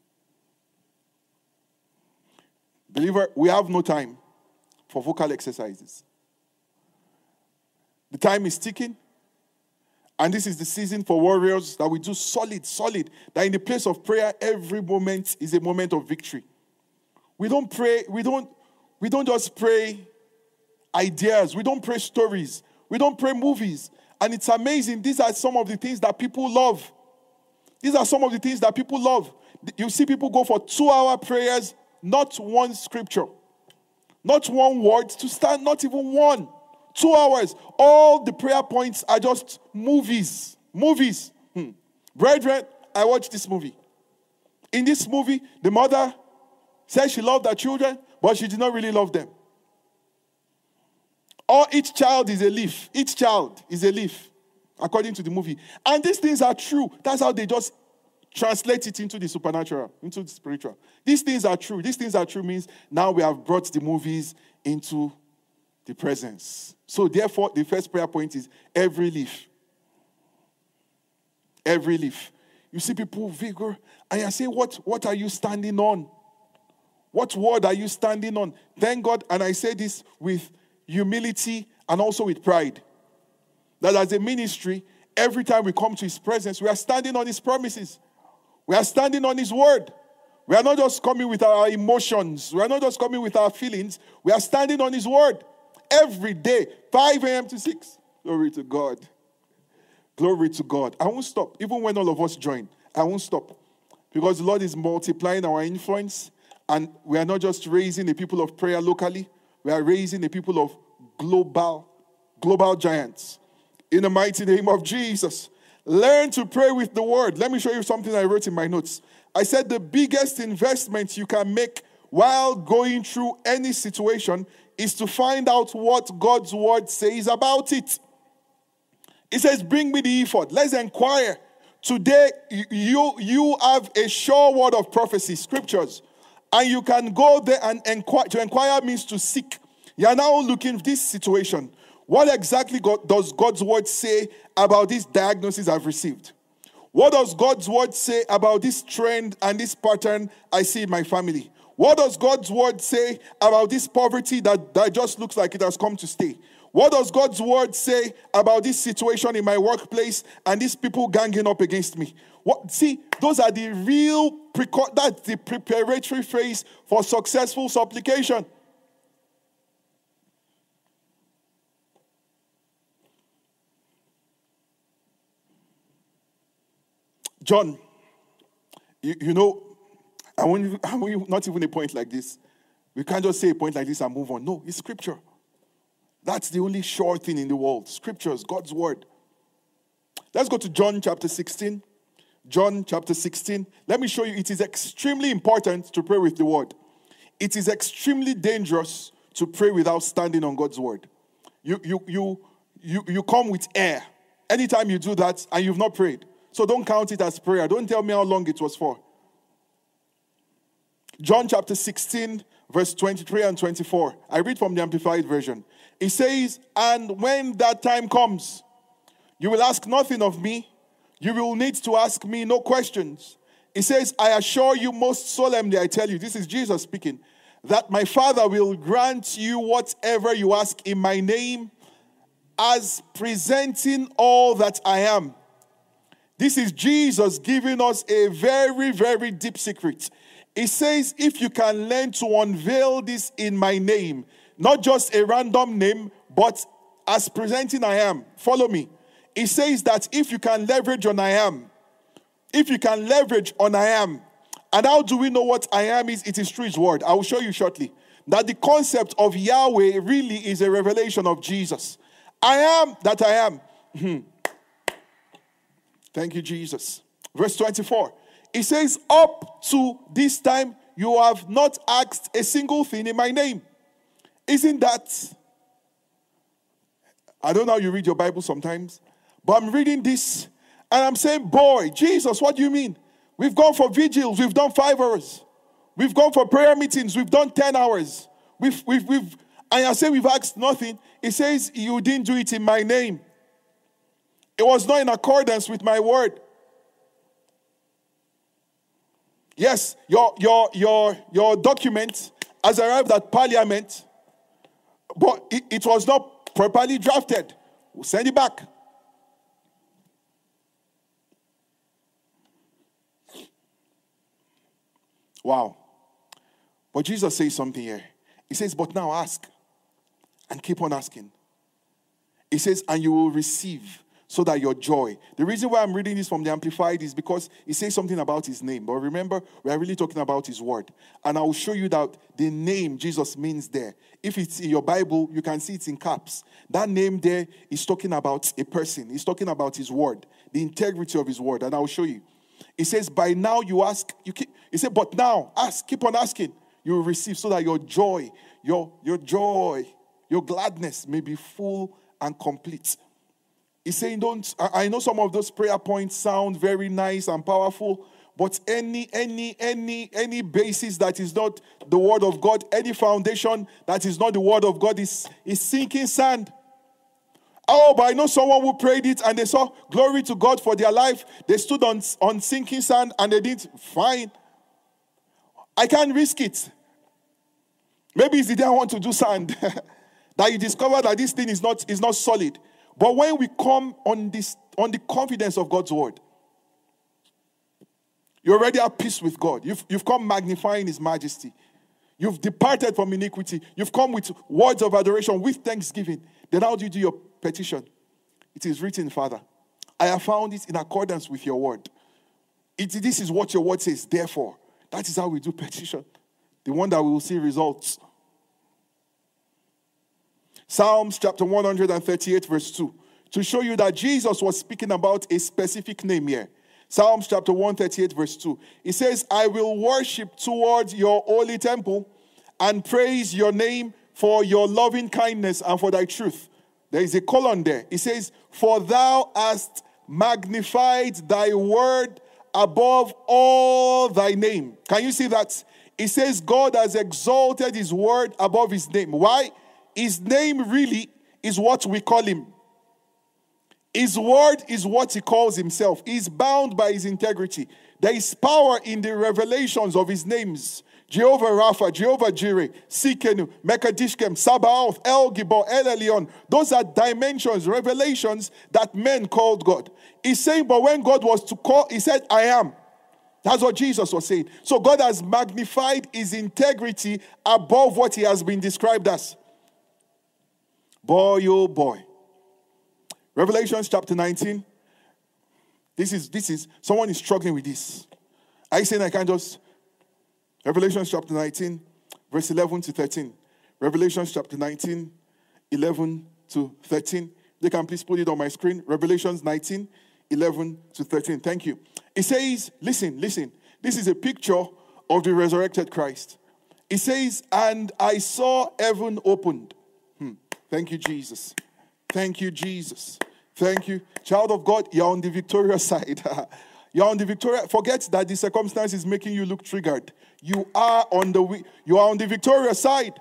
S1: Believer, we have no time for vocal exercises. The time is ticking. And this is the season for warriors that we do solid, solid. That in the place of prayer, every moment is a moment of victory. We don't pray, we don't, we don't just pray ideas, we don't pray stories, we don't pray movies. And it's amazing. These are some of the things that people love. These are some of the things that people love. You see people go for two hour prayers, not one scripture. Not one word to stand, not even one. Two hours. All the prayer points are just movies. Movies. Hmm. Brethren, I watched this movie. In this movie, the mother said she loved her children, but she did not really love them. Or each child is a leaf. Each child is a leaf, according to the movie. And these things are true. That's how they just translate it into the supernatural, into the spiritual. These things are true. These things are true means now we have brought the movies into the presence. So, therefore, the first prayer point is every leaf. Every leaf. You see people vigor, and you say, what, what are you standing on? What word are you standing on? Thank God, and I say this with humility and also with pride. That as a ministry, every time we come to His presence, we are standing on His promises. We are standing on His word. We are not just coming with our emotions. We are not just coming with our feelings. We are standing on His word every day, 5 a.m. to 6. Glory to God. Glory to God. I won't stop. Even when all of us join, I won't stop. Because the Lord is multiplying our influence. And we are not just raising the people of prayer locally, we are raising the people of global, global giants. In the mighty name of Jesus. Learn to pray with the word. Let me show you something I wrote in my notes. I said the biggest investment you can make while going through any situation is to find out what God's word says about it. It says, Bring me the ephod. Let's inquire. Today, you, you have a sure word of prophecy, scriptures, and you can go there and inquire. To inquire means to seek. You are now looking at this situation. What exactly God, does God's word say about this diagnosis I've received? What does God's word say about this trend and this pattern I see in my family? What does God's word say about this poverty that, that just looks like it has come to stay? What does God's word say about this situation in my workplace and these people ganging up against me? What, see, those are the real, that's the preparatory phase for successful supplication. John, you, you know, I want, <laughs> I want not even a point like this. We can't just say a point like this and move on. No, it's scripture. That's the only sure thing in the world. Scriptures, God's word. Let's go to John chapter 16. John chapter 16. Let me show you it is extremely important to pray with the word. It is extremely dangerous to pray without standing on God's word. You, you, you, you, you come with air. Anytime you do that and you've not prayed. So don't count it as prayer. Don't tell me how long it was for. John chapter 16, verse 23 and 24. I read from the Amplified Version. It says, And when that time comes, you will ask nothing of me. You will need to ask me no questions. He says, I assure you most solemnly, I tell you, this is Jesus speaking, that my Father will grant you whatever you ask in my name as presenting all that I am. This is Jesus giving us a very, very deep secret. He says, if you can learn to unveil this in my name, not just a random name, but as presenting I am, follow me. He says that if you can leverage on I am, if you can leverage on I am, and how do we know what I am is? It is through his word. I will show you shortly. That the concept of Yahweh really is a revelation of Jesus. I am that I am. Hmm. Thank you, Jesus. Verse 24. He says, Up to this time, you have not asked a single thing in my name. Isn't that? I don't know how you read your Bible sometimes, but I'm reading this and I'm saying, Boy, Jesus, what do you mean? We've gone for vigils, we've done five hours. We've gone for prayer meetings, we've done 10 hours. We've, we've, we've, and I say we've asked nothing. It says, You didn't do it in my name. It was not in accordance with my word. Yes, your, your, your, your document has arrived at parliament, but it, it was not properly drafted. We'll send it back. Wow. But Jesus says something here. He says, But now ask and keep on asking. He says, And you will receive, so that your joy. The reason why I'm reading this from the Amplified is because it says something about his name. But remember, we are really talking about his word. And I will show you that the name Jesus means there. If it's in your Bible, you can see it's in caps. That name there is talking about a person, he's talking about his word, the integrity of his word. And I'll show you. It says, By now you ask, you keep, he said, But now ask, keep on asking, you will receive so that your joy, your, your joy, your gladness may be full and complete. He's saying, Don't, I know some of those prayer points sound very nice and powerful, but any, any, any, any basis that is not the word of God, any foundation that is not the word of God is, is sinking sand. Oh, but I know someone who prayed it and they saw glory to God for their life. They stood on, on sinking sand and they did fine. I can't risk it. Maybe it's the day I want to do sand <laughs> that you discover that this thing is not, is not solid. But when we come on this on the confidence of God's word, you already at peace with God. You've, you've come magnifying his majesty. You've departed from iniquity. You've come with words of adoration, with thanksgiving. Then how do you do your petition? It is written, Father, I have found it in accordance with your word. It, this is what your word says. Therefore, that is how we do petition. The one that we will see results. Psalms chapter 138, verse 2, to show you that Jesus was speaking about a specific name here. Psalms chapter 138, verse 2. It says, I will worship towards your holy temple and praise your name for your loving kindness and for thy truth. There is a colon there. It says, For thou hast magnified thy word above all thy name. Can you see that? It says, God has exalted his word above his name. Why? His name really is what we call him. His word is what he calls himself. He's bound by his integrity. There is power in the revelations of his names. Jehovah Rapha, Jehovah Jireh, Tsidkenu, Mekadishkem, Sabaoth, El Gibor, El Elyon. Those are dimensions, revelations that men called God. He's saying, but when God was to call, he said, I am. That's what Jesus was saying. So God has magnified his integrity above what he has been described as. Boy, oh boy. Revelations chapter 19. This is, this is, someone is struggling with this. I saying I can't just, Revelations chapter 19, verse 11 to 13. Revelations chapter 19, 11 to 13. They can please put it on my screen. Revelations 19, 11 to 13. Thank you. It says, listen, listen. This is a picture of the resurrected Christ. It says, and I saw heaven opened Thank you, Jesus. Thank you, Jesus. Thank you. Child of God, you're on the victorious <laughs> side. you're on the victorious. Forget that the circumstance is making you look triggered. You are on the you are on the victorious side.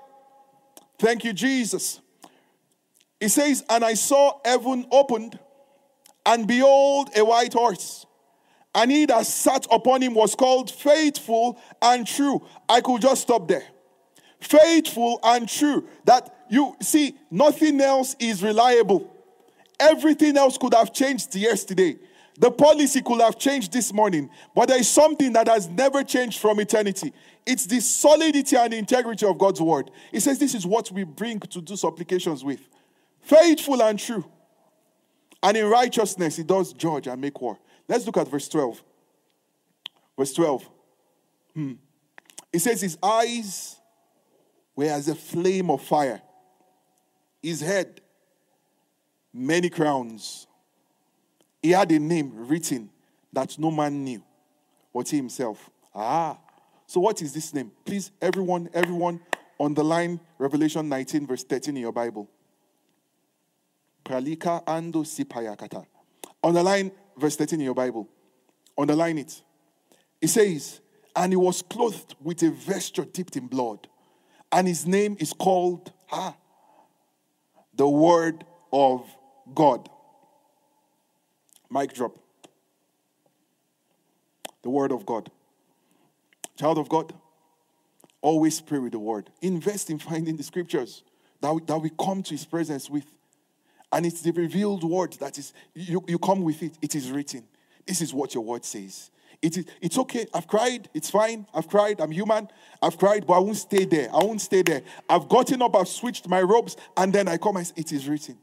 S1: Thank you, Jesus. It says, And I saw heaven opened, and behold, a white horse. And he that sat upon him was called faithful and true. I could just stop there. Faithful and true. That you see, nothing else is reliable. Everything else could have changed yesterday. The policy could have changed this morning, but there is something that has never changed from eternity. It's the solidity and integrity of God's word. It says this is what we bring to do supplications with faithful and true. And in righteousness, he does judge and make war. Let's look at verse 12. Verse 12. Hmm. It says, His eyes were as a flame of fire his head, many crowns. He had a name written that no man knew but he himself. Ah, so what is this name? Please, everyone, everyone, underline Revelation 19, verse 13 in your Bible. Pralika ando sipayakata. Underline verse 13 in your Bible. Underline it. It says, And he was clothed with a vesture dipped in blood, and his name is called ah, the word of God. Mic drop. The word of God. Child of God, always pray with the word. Invest in finding the scriptures that we, that we come to his presence with. And it's the revealed word that is, you, you come with it. It is written. This is what your word says. It is, it's okay. I've cried. It's fine. I've cried. I'm human. I've cried, but I won't stay there. I won't stay there. I've gotten up. I've switched my robes. And then I come and say, It is written.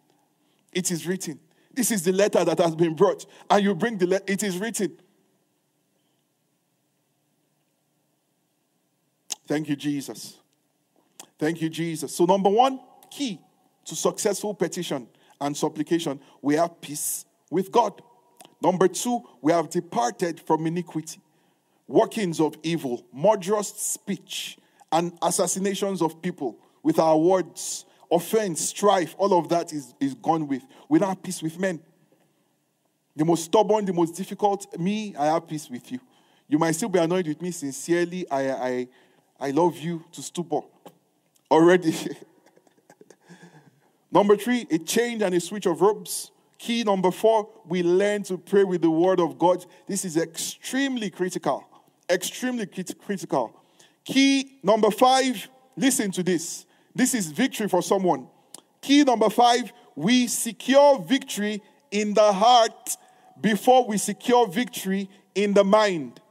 S1: It is written. This is the letter that has been brought. And you bring the letter, it is written. Thank you, Jesus. Thank you, Jesus. So, number one, key to successful petition and supplication, we have peace with God. Number two, we have departed from iniquity, workings of evil, murderous speech, and assassinations of people with our words, offense, strife, all of that is, is gone with. We have peace with men. The most stubborn, the most difficult, me, I have peace with you. You might still be annoyed with me sincerely. I, I, I love you to stupor already. <laughs> number three, a change and a switch of verbs. Key number four, we learn to pray with the word of God. This is extremely critical. Extremely critical. Key number five, listen to this. This is victory for someone. Key number five, we secure victory in the heart before we secure victory in the mind.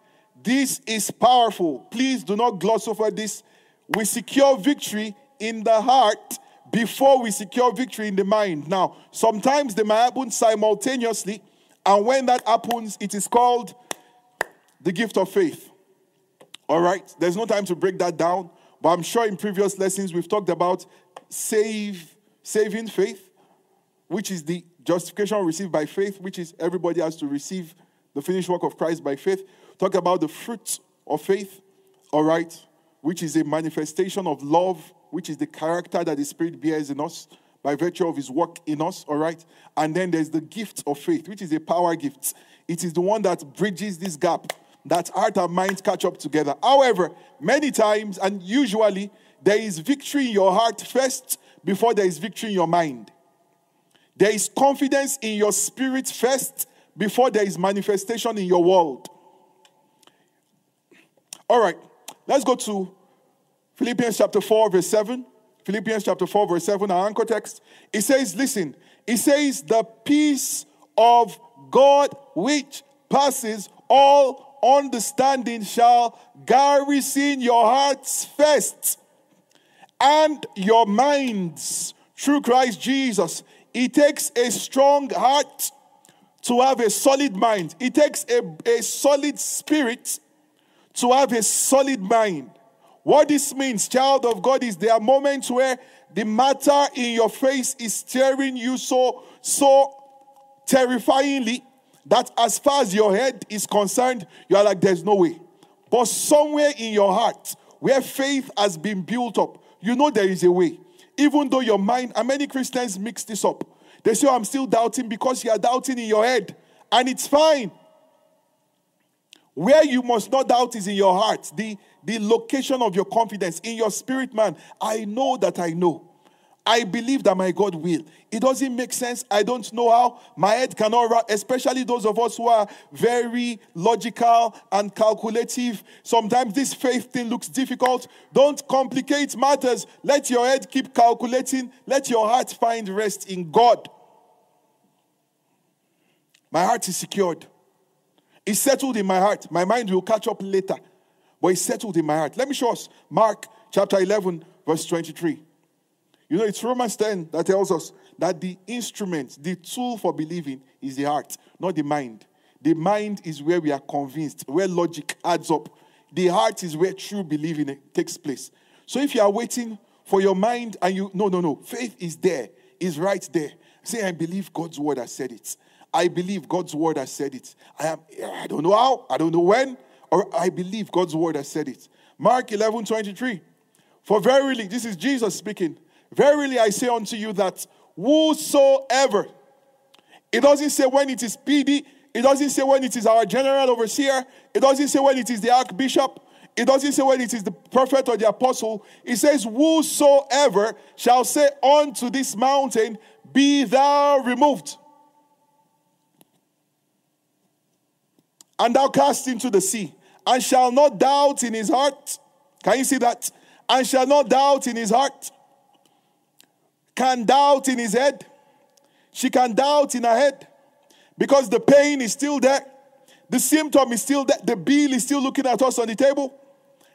S1: This is powerful. Please do not gloss over this. We secure victory in the heart before we secure victory in the mind. Now, sometimes they might happen simultaneously, and when that happens, it is called the gift of faith. All right, there's no time to break that down, but I'm sure in previous lessons we've talked about save, saving faith, which is the justification received by faith, which is everybody has to receive the finished work of Christ by faith. Talk about the fruit of faith, all right, which is a manifestation of love, which is the character that the Spirit bears in us by virtue of his work in us, all right? And then there's the gift of faith, which is a power gift. It is the one that bridges this gap, that heart and mind catch up together. However, many times and usually, there is victory in your heart first before there is victory in your mind. There is confidence in your spirit first before there is manifestation in your world. All right, let's go to Philippians chapter 4, verse 7. Philippians chapter 4, verse 7, our anchor text. It says, listen, it says, the peace of God which passes all understanding shall garrison your hearts first and your minds through Christ Jesus. It takes a strong heart to have a solid mind. It takes a, a solid spirit to have a solid mind. What this means, child of God, is there are moments where the matter in your face is staring you so, so terrifyingly that as far as your head is concerned, you are like, there's no way. But somewhere in your heart, where faith has been built up, you know there is a way. Even though your mind, and many Christians mix this up. They say, oh, I'm still doubting because you are doubting in your head. And it's fine. Where you must not doubt is in your heart, the, the location of your confidence in your spirit, man. I know that I know. I believe that my God will. It doesn't make sense. I don't know how. My head cannot, especially those of us who are very logical and calculative. Sometimes this faith thing looks difficult. Don't complicate matters. Let your head keep calculating. Let your heart find rest in God. My heart is secured. It's settled in my heart. My mind will catch up later, but it's settled in my heart. Let me show us Mark chapter 11, verse 23. You know, it's Romans 10 that tells us that the instrument, the tool for believing is the heart, not the mind. The mind is where we are convinced, where logic adds up. The heart is where true believing takes place. So if you are waiting for your mind and you, no, no, no, faith is there, is right there. Say, I believe God's word has said it. I believe God's word has said it. I am I don't know how, I don't know when, or I believe God's word has said it. Mark 11, 23. For verily, this is Jesus speaking. Verily I say unto you that whosoever, it doesn't say when it is PD, it doesn't say when it is our general overseer, it doesn't say when it is the archbishop, it doesn't say when it is the prophet or the apostle. It says, Whosoever shall say unto this mountain, Be thou removed and thou cast into the sea, and shall not doubt in his heart. Can you see that? And shall not doubt in his heart. Can doubt in his head. She can doubt in her head because the pain is still there. The symptom is still there. The bill is still looking at us on the table.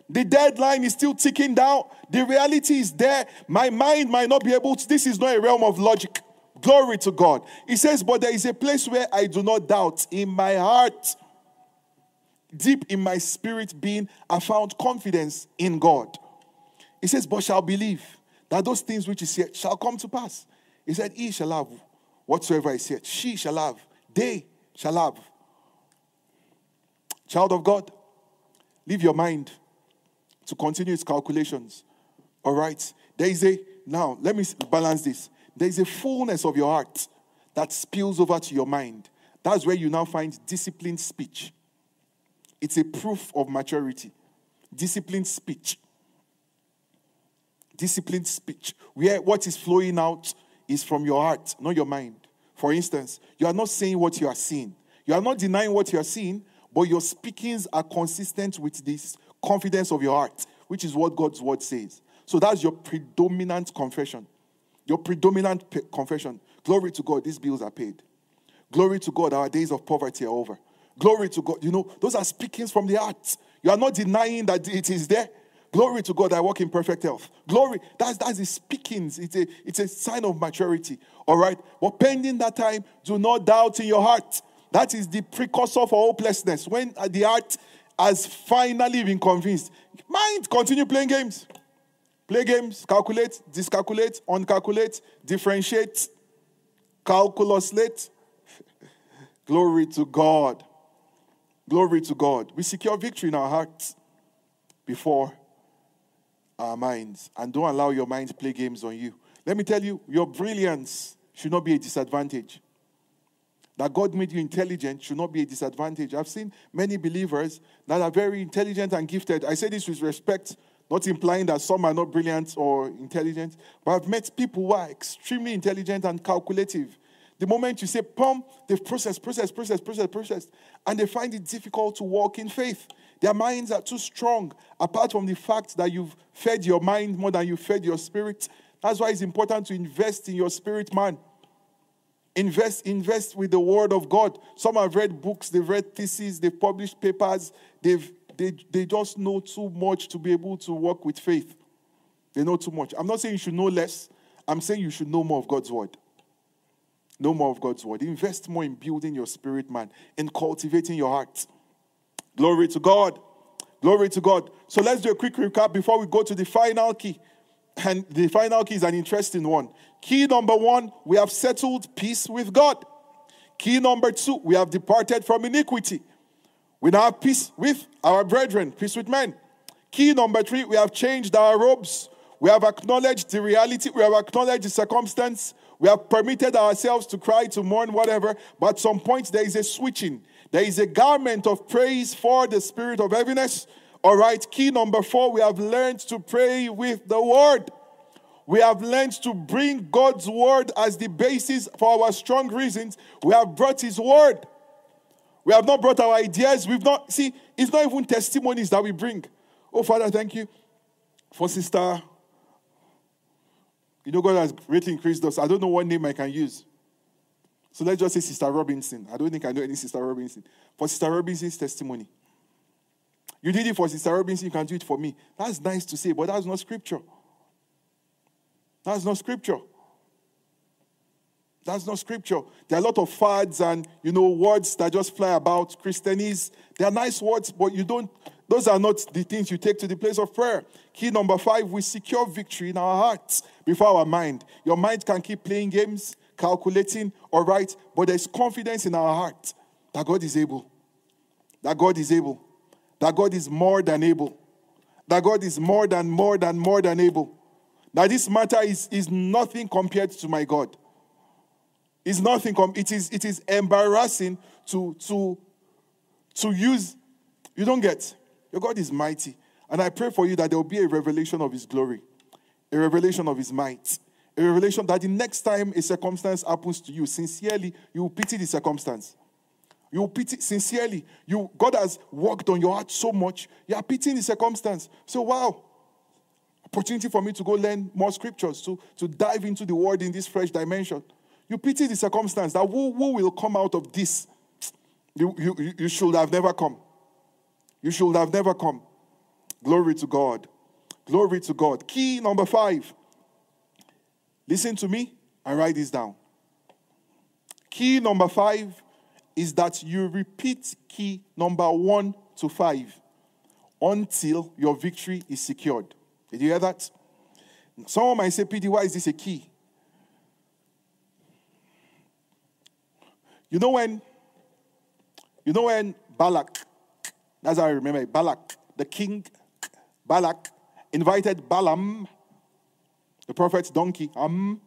S1: The deadline is still ticking down. The reality is there. My mind might not be able to. This is not a realm of logic. Glory to God. He says, But there is a place where I do not doubt in my heart. Deep in my spirit being, I found confidence in God. He says, But shall believe that those things which he said shall come to pass. He said, He shall have whatsoever he said. She shall have. They shall have. Child of God, leave your mind to continue its calculations. All right? There is a, now, let me balance this. There is a fullness of your heart that spills over to your mind. That's where you now find disciplined speech. It's a proof of maturity. Disciplined speech. Disciplined speech. Where what is flowing out is from your heart, not your mind. For instance, you are not saying what you are seeing. You are not denying what you are seeing, but your speakings are consistent with this confidence of your heart, which is what God's word says. So that's your predominant confession. Your predominant pe- confession. Glory to God, these bills are paid. Glory to God, our days of poverty are over. Glory to God. You know, those are speakings from the heart. You are not denying that it is there. Glory to God, I walk in perfect health. Glory, that's that's the speakings. It's a it's a sign of maturity. All right. But pending that time, do not doubt in your heart. That is the precursor for hopelessness. When uh, the heart has finally been convinced, mind continue playing games. Play games, calculate, discalculate, uncalculate, differentiate, calculate. <laughs> Glory to God. Glory to God. We secure victory in our hearts before our minds. And don't allow your mind to play games on you. Let me tell you, your brilliance should not be a disadvantage. That God made you intelligent should not be a disadvantage. I've seen many believers that are very intelligent and gifted. I say this with respect, not implying that some are not brilliant or intelligent, but I've met people who are extremely intelligent and calculative. The moment you say, pump, they've processed, processed, processed, processed, processed, and they find it difficult to walk in faith. Their minds are too strong, apart from the fact that you've fed your mind more than you fed your spirit. That's why it's important to invest in your spirit, man. Invest, invest with the word of God. Some have read books, they've read theses, they've published papers, they've they, they just know too much to be able to work with faith. They know too much. I'm not saying you should know less, I'm saying you should know more of God's word. Know more of God's word. Invest more in building your spirit, man, in cultivating your heart. Glory to God. Glory to God. So let's do a quick recap before we go to the final key. And the final key is an interesting one. Key number one, we have settled peace with God. Key number two, we have departed from iniquity. We now have peace with our brethren, peace with men. Key number three, we have changed our robes. We have acknowledged the reality. We have acknowledged the circumstance. We have permitted ourselves to cry, to mourn, whatever. But at some point, there is a switching. There is a garment of praise for the spirit of heaviness. All right, key number four, we have learned to pray with the word. We have learned to bring God's word as the basis for our strong reasons. We have brought his word. We have not brought our ideas. We've not, see, it's not even testimonies that we bring. Oh, Father, thank you for Sister. You know, God has greatly increased us. I don't know what name I can use. So let's just say Sister Robinson. I don't think I know any Sister Robinson. For Sister Robinson's testimony. You did it for Sister Robinson, you can do it for me. That's nice to say, but that's not scripture. That's not scripture. That's not scripture. There are a lot of fads and you know words that just fly about. Christianese, they are nice words, but you don't. Those are not the things you take to the place of prayer. Key number five: we secure victory in our hearts before our mind. Your mind can keep playing games, calculating, all right, but there's confidence in our heart that God is able. That God is able. That God is more than able. That God is more than, more than, more than able. That this matter is, is nothing compared to my God. It's nothing. Com- it is it is embarrassing to to to use. You don't get. Your God is mighty, and I pray for you that there will be a revelation of His glory, a revelation of His might, a revelation that the next time a circumstance happens to you, sincerely, you will pity the circumstance. You will pity sincerely. You God has worked on your heart so much. You are pitying the circumstance. So wow, opportunity for me to go learn more scriptures, to, to dive into the word in this fresh dimension. You pity the circumstance that who, who will come out of this? You, you, you should have never come. You should have never come. Glory to God. Glory to God. Key number five. Listen to me and write this down. Key number five is that you repeat key number one to five until your victory is secured. Did you hear that? Someone might say, PD, why is this a key? You know when, you know when Balak, that's how I remember it, Balak, the king, Balak, invited Balaam, the prophet's donkey, um,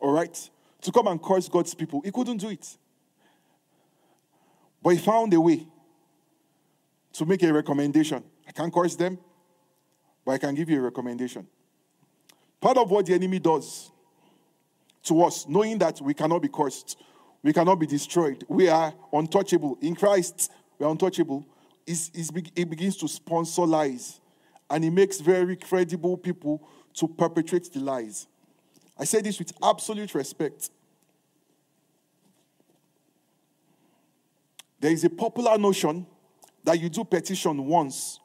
S1: all right, to come and curse God's people. He couldn't do it. But he found a way to make a recommendation. I can't curse them, but I can give you a recommendation. Part of what the enemy does to us, knowing that we cannot be cursed, we cannot be destroyed, we are untouchable. In Christ, we are untouchable. Is, is, it begins to sponsor lies, and it makes very credible people to perpetrate the lies. I say this with absolute respect. There is a popular notion that you do petition once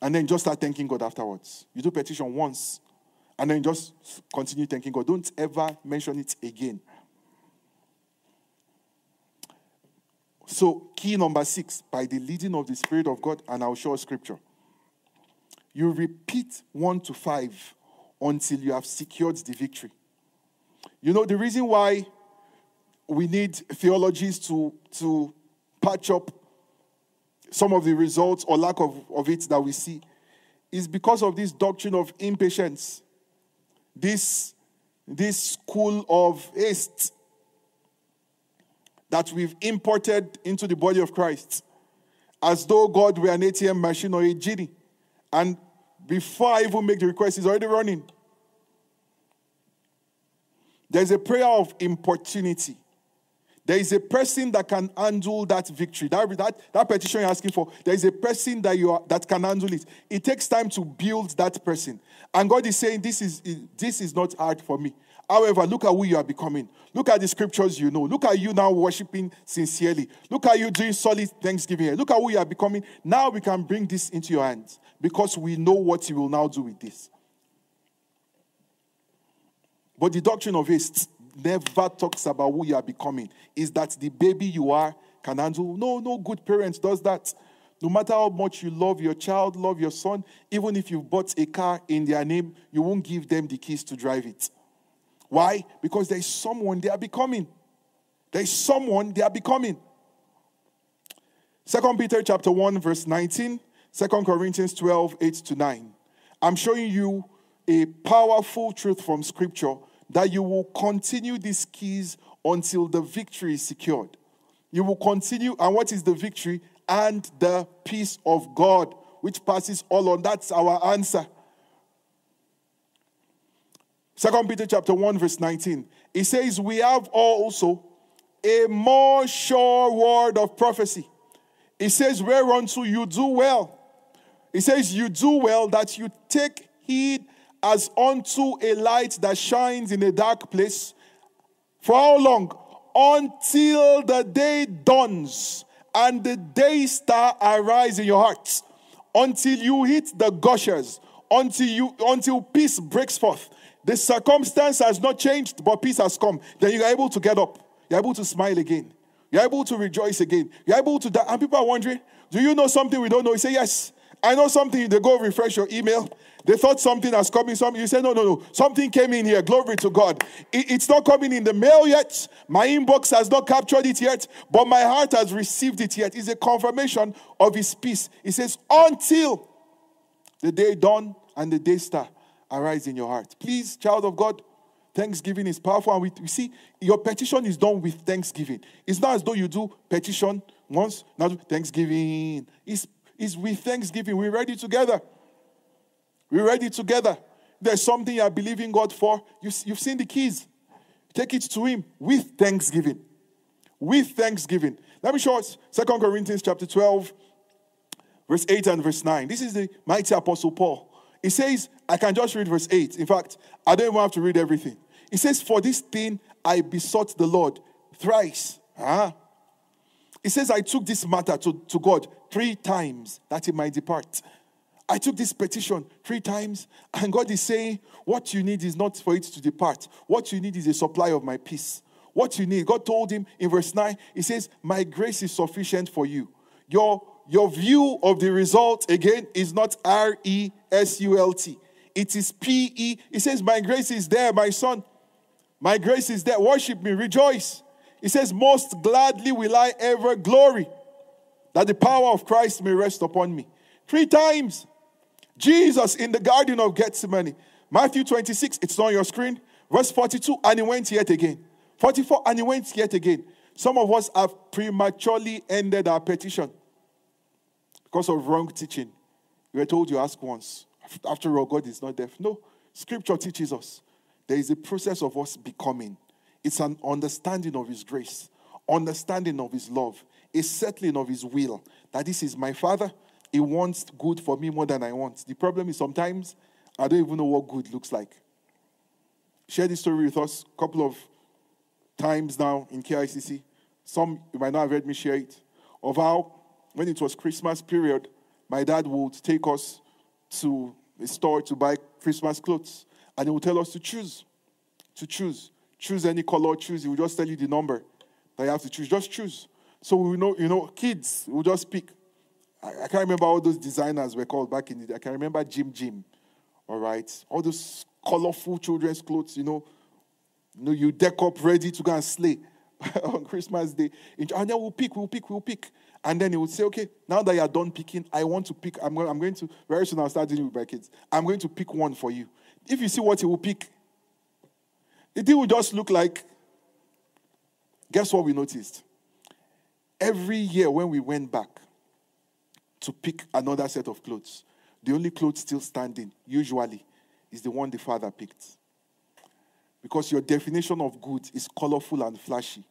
S1: and then just start thanking God afterwards. You do petition once and then just continue thanking God. Don't ever mention it again. So, key number six by the leading of the Spirit of God, and I'll show scripture. You repeat one to five until you have secured the victory. You know, the reason why we need theologies to, to patch up some of the results or lack of, of it that we see is because of this doctrine of impatience, this, this school of haste that we've imported into the body of Christ, as though God were an ATM machine or a genie. And before I even make the request, he's already running. There's a prayer of importunity. There is a person that can handle that victory. That, that, that petition you're asking for, there is a person that, you are, that can handle it. It takes time to build that person. And God is saying, this is, this is not hard for me. However, look at who you are becoming. Look at the scriptures you know. Look at you now worshiping sincerely. Look at you doing solid thanksgiving. Look at who you are becoming. Now we can bring this into your hands because we know what you will now do with this. But the doctrine of haste never talks about who you are becoming. Is that the baby you are can handle? No, no good parent does that. No matter how much you love your child, love your son, even if you bought a car in their name, you won't give them the keys to drive it. Why? Because there is someone they are becoming. There is someone they are becoming. Second Peter chapter 1, verse 19, 2 Corinthians 12, 8 to 9. I'm showing you a powerful truth from scripture that you will continue these keys until the victory is secured. You will continue, and what is the victory? And the peace of God, which passes all on. That's our answer. Second Peter chapter 1, verse 19. It says, We have also a more sure word of prophecy. It says, Whereunto you do well. It says, You do well that you take heed as unto a light that shines in a dark place. For how long? Until the day dawns and the day star arise in your hearts. Until you hit the gushers. Until you until peace breaks forth. The circumstance has not changed, but peace has come. Then you're able to get up. You're able to smile again. You're able to rejoice again. You're able to die. And people are wondering, do you know something we don't know? You say, yes. I know something. They go refresh your email. They thought something has come in. Something. You say, no, no, no. Something came in here. Glory to God. It, it's not coming in the mail yet. My inbox has not captured it yet, but my heart has received it yet. It's a confirmation of His peace. He says, until the day dawn and the day star arise in your heart. Please, child of God, Thanksgiving is powerful. And we, we, see your petition is done with thanksgiving. It's not as though you do petition once, now thanksgiving. It's is with thanksgiving. We're ready together. We're ready together. There's something you're believing God for. You, you've seen the keys. Take it to Him with thanksgiving. With thanksgiving. Let me show us 2 Corinthians chapter 12, verse 8 and verse 9. This is the mighty apostle Paul. He says, I can just read verse 8. In fact, I don't even have to read everything. He says, For this thing I besought the Lord thrice. Ah. He says, I took this matter to, to God three times that he might depart. I took this petition three times, and God is saying, What you need is not for it to depart. What you need is a supply of my peace. what you need. God told him in verse 9, He says, My grace is sufficient for you. Your, your view of the result, again, is not R E S U L T, it is P E. It says, My grace is there, my son. My grace is there. Worship me, rejoice. It says, Most gladly will I ever glory that the power of Christ may rest upon me. Three times. Jesus in the Garden of Gethsemane. Matthew 26, it's on your screen. Verse 42, and he went yet again. 44, and he went yet again. Some of us have prematurely ended our petition because of wrong teaching. We were told you ask once. After all, God is not deaf. No, scripture teaches us there is a process of us becoming. It's an understanding of His grace, understanding of His love, a settling of His will. That this is my Father. He wants good for me more than I want. The problem is sometimes I don't even know what good looks like. Share this story with us a couple of times now in KICC. Some you might not have heard me share it. Of how, when it was Christmas period, my dad would take us to a store to buy Christmas clothes. And he would tell us to choose. To choose. Choose any color, choose. He would just tell you the number that you have to choose. Just choose. So we know, you know, kids will just pick. I, I, can't remember all those designers were called back in the day. I can remember Jim Jim. All right. All those colorful children's clothes, you know. You know, you deck up ready to go and slay <laughs> on Christmas Day. And then we'll pick, we'll pick, we'll pick. And then he would say, okay, now that you're done picking, I want to pick. I'm going, I'm going to, very soon I'll start dealing with my kids. I'm going to pick one for you. If you see what he will pick, it will just look like, guess what we noticed? Every year when we went back to pick another set of clothes, the only clothes still standing, usually, is the one the father picked. Because your definition of good is colorful and flashy.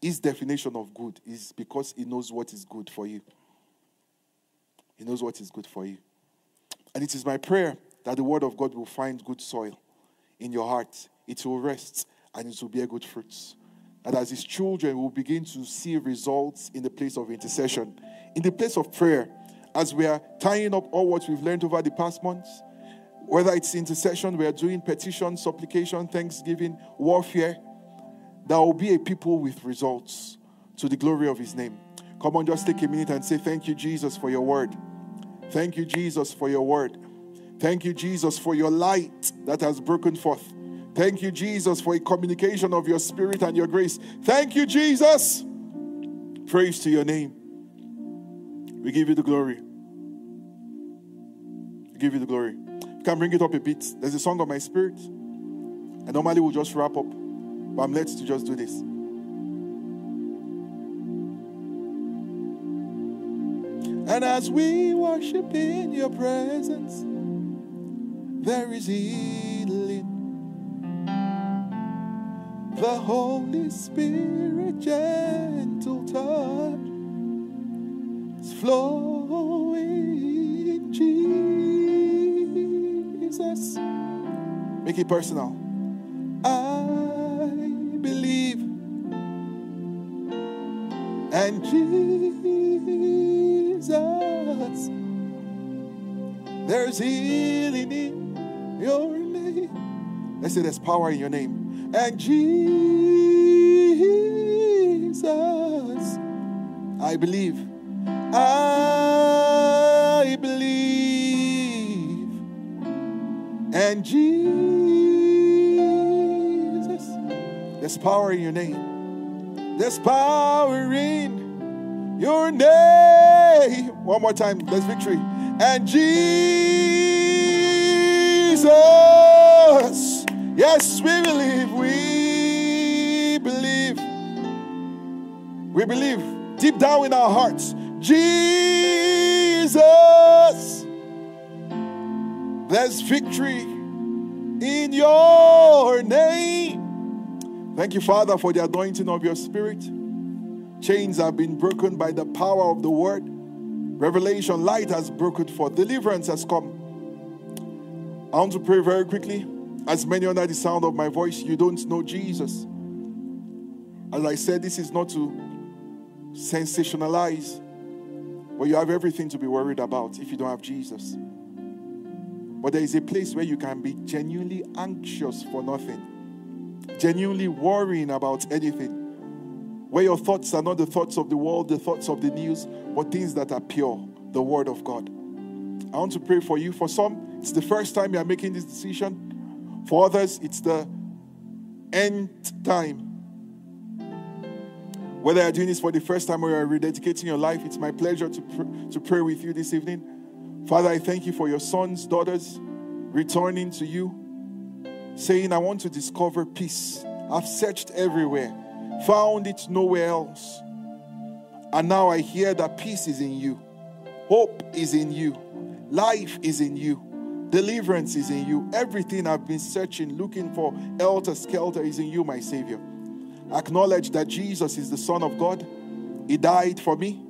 S1: His definition of good is because he knows what is good for you. He knows what is good for you. And it is my prayer that the word of God will find good soil in your heart. It will rest and it will bear good fruits. And as his children will begin to see results in the place of intercession, in the place of prayer, as we are tying up all what we've learned over the past months, whether it's intercession, we are doing petition, supplication, thanksgiving, warfare, there will be a people with results to the glory of his name. Come on, just take a minute and say, Thank you, Jesus, for your word. Thank you, Jesus, for your word. Thank you, Jesus, for your light that has broken forth. Thank you, Jesus, for a communication of your spirit and your grace. Thank you, Jesus. Praise to your name. We give you the glory. We give you the glory. You can bring it up a bit. There's a song of my spirit. And normally we'll just wrap up. But I'm led to just do this. And as we worship in your presence, there is healing. The Holy Spirit, gentle touch, is flowing. In Jesus, make it personal. And Jesus, there's healing in your name. Let's say there's power in your name. And Jesus, I believe. I believe. And Jesus, there's power in your name. There's power in your name. One more time, there's victory. And Jesus. Yes, we believe. We believe. We believe deep down in our hearts. Jesus. There's victory in your name. Thank you, Father, for the anointing of your spirit. Chains have been broken by the power of the word. Revelation, light has broken forth. Deliverance has come. I want to pray very quickly. As many under the sound of my voice, you don't know Jesus. As I said, this is not to sensationalize, but you have everything to be worried about if you don't have Jesus. But there is a place where you can be genuinely anxious for nothing. genuinely worrying about anything. Where your thoughts are not the thoughts of the world, the thoughts of the news, but things that are pure, the Word of God. I want to pray for you. For some, it's the first time you are making this decision. For others, it's the end time. Whether you're doing this for the first time or you're rededicating your life, it's my pleasure to, pr- to pray with you this evening. Father, I thank you for your sons, daughters returning to you, saying, I want to discover peace. I've searched everywhere, found it nowhere else. And now I hear that peace is in you, hope is in you, life is in you. Deliverance is in you. Everything I've been searching, looking for, elter skelter, is in you, my Savior. Acknowledge that Jesus is the Son of God. He died for me.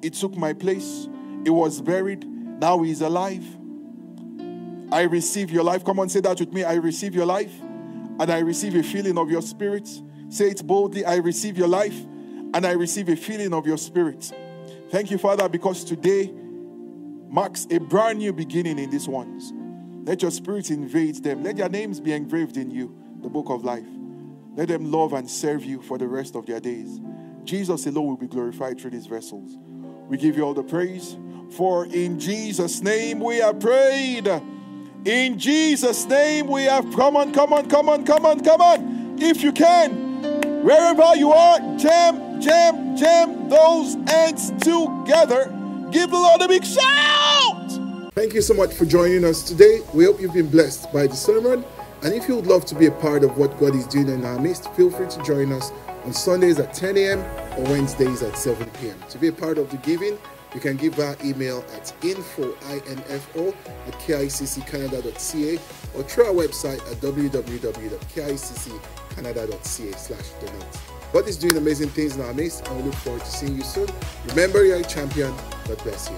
S1: He took my place. He was buried. Now he is alive. I receive your life. Come on, say that with me. I receive your life. And I receive a feeling of your spirit. Say it boldly. I receive your life. And I receive a feeling of your spirit. Thank you, Father, because today marks a brand new beginning in these ones. Let your spirit invade them. Let their names be engraved in you, the book of life. Let them love and serve you for the rest of their days. Jesus alone will be glorified through these vessels. We give you all the praise, for in Jesus' name we are prayed. In Jesus' name we have come on, come on, come on, come on, come on. If you can, wherever you are, jam, jam, jam those hands together. Give the Lord a big shout! Thank you so much for joining us today. We hope you've been blessed by the sermon. And if you would love to be a part of what God is doing in our midst, feel free to join us on Sundays at 10 a.m. or Wednesdays at 7 p.m. To be a part of the giving, you can give our email at info, I-N-F-O, at kicccanada.ca or through our website at www.kicccanada.ca canada.ca slash donate. Bot doing amazing things in our midst, and we look forward to seeing you soon. Remember, you're a champion. God bless you.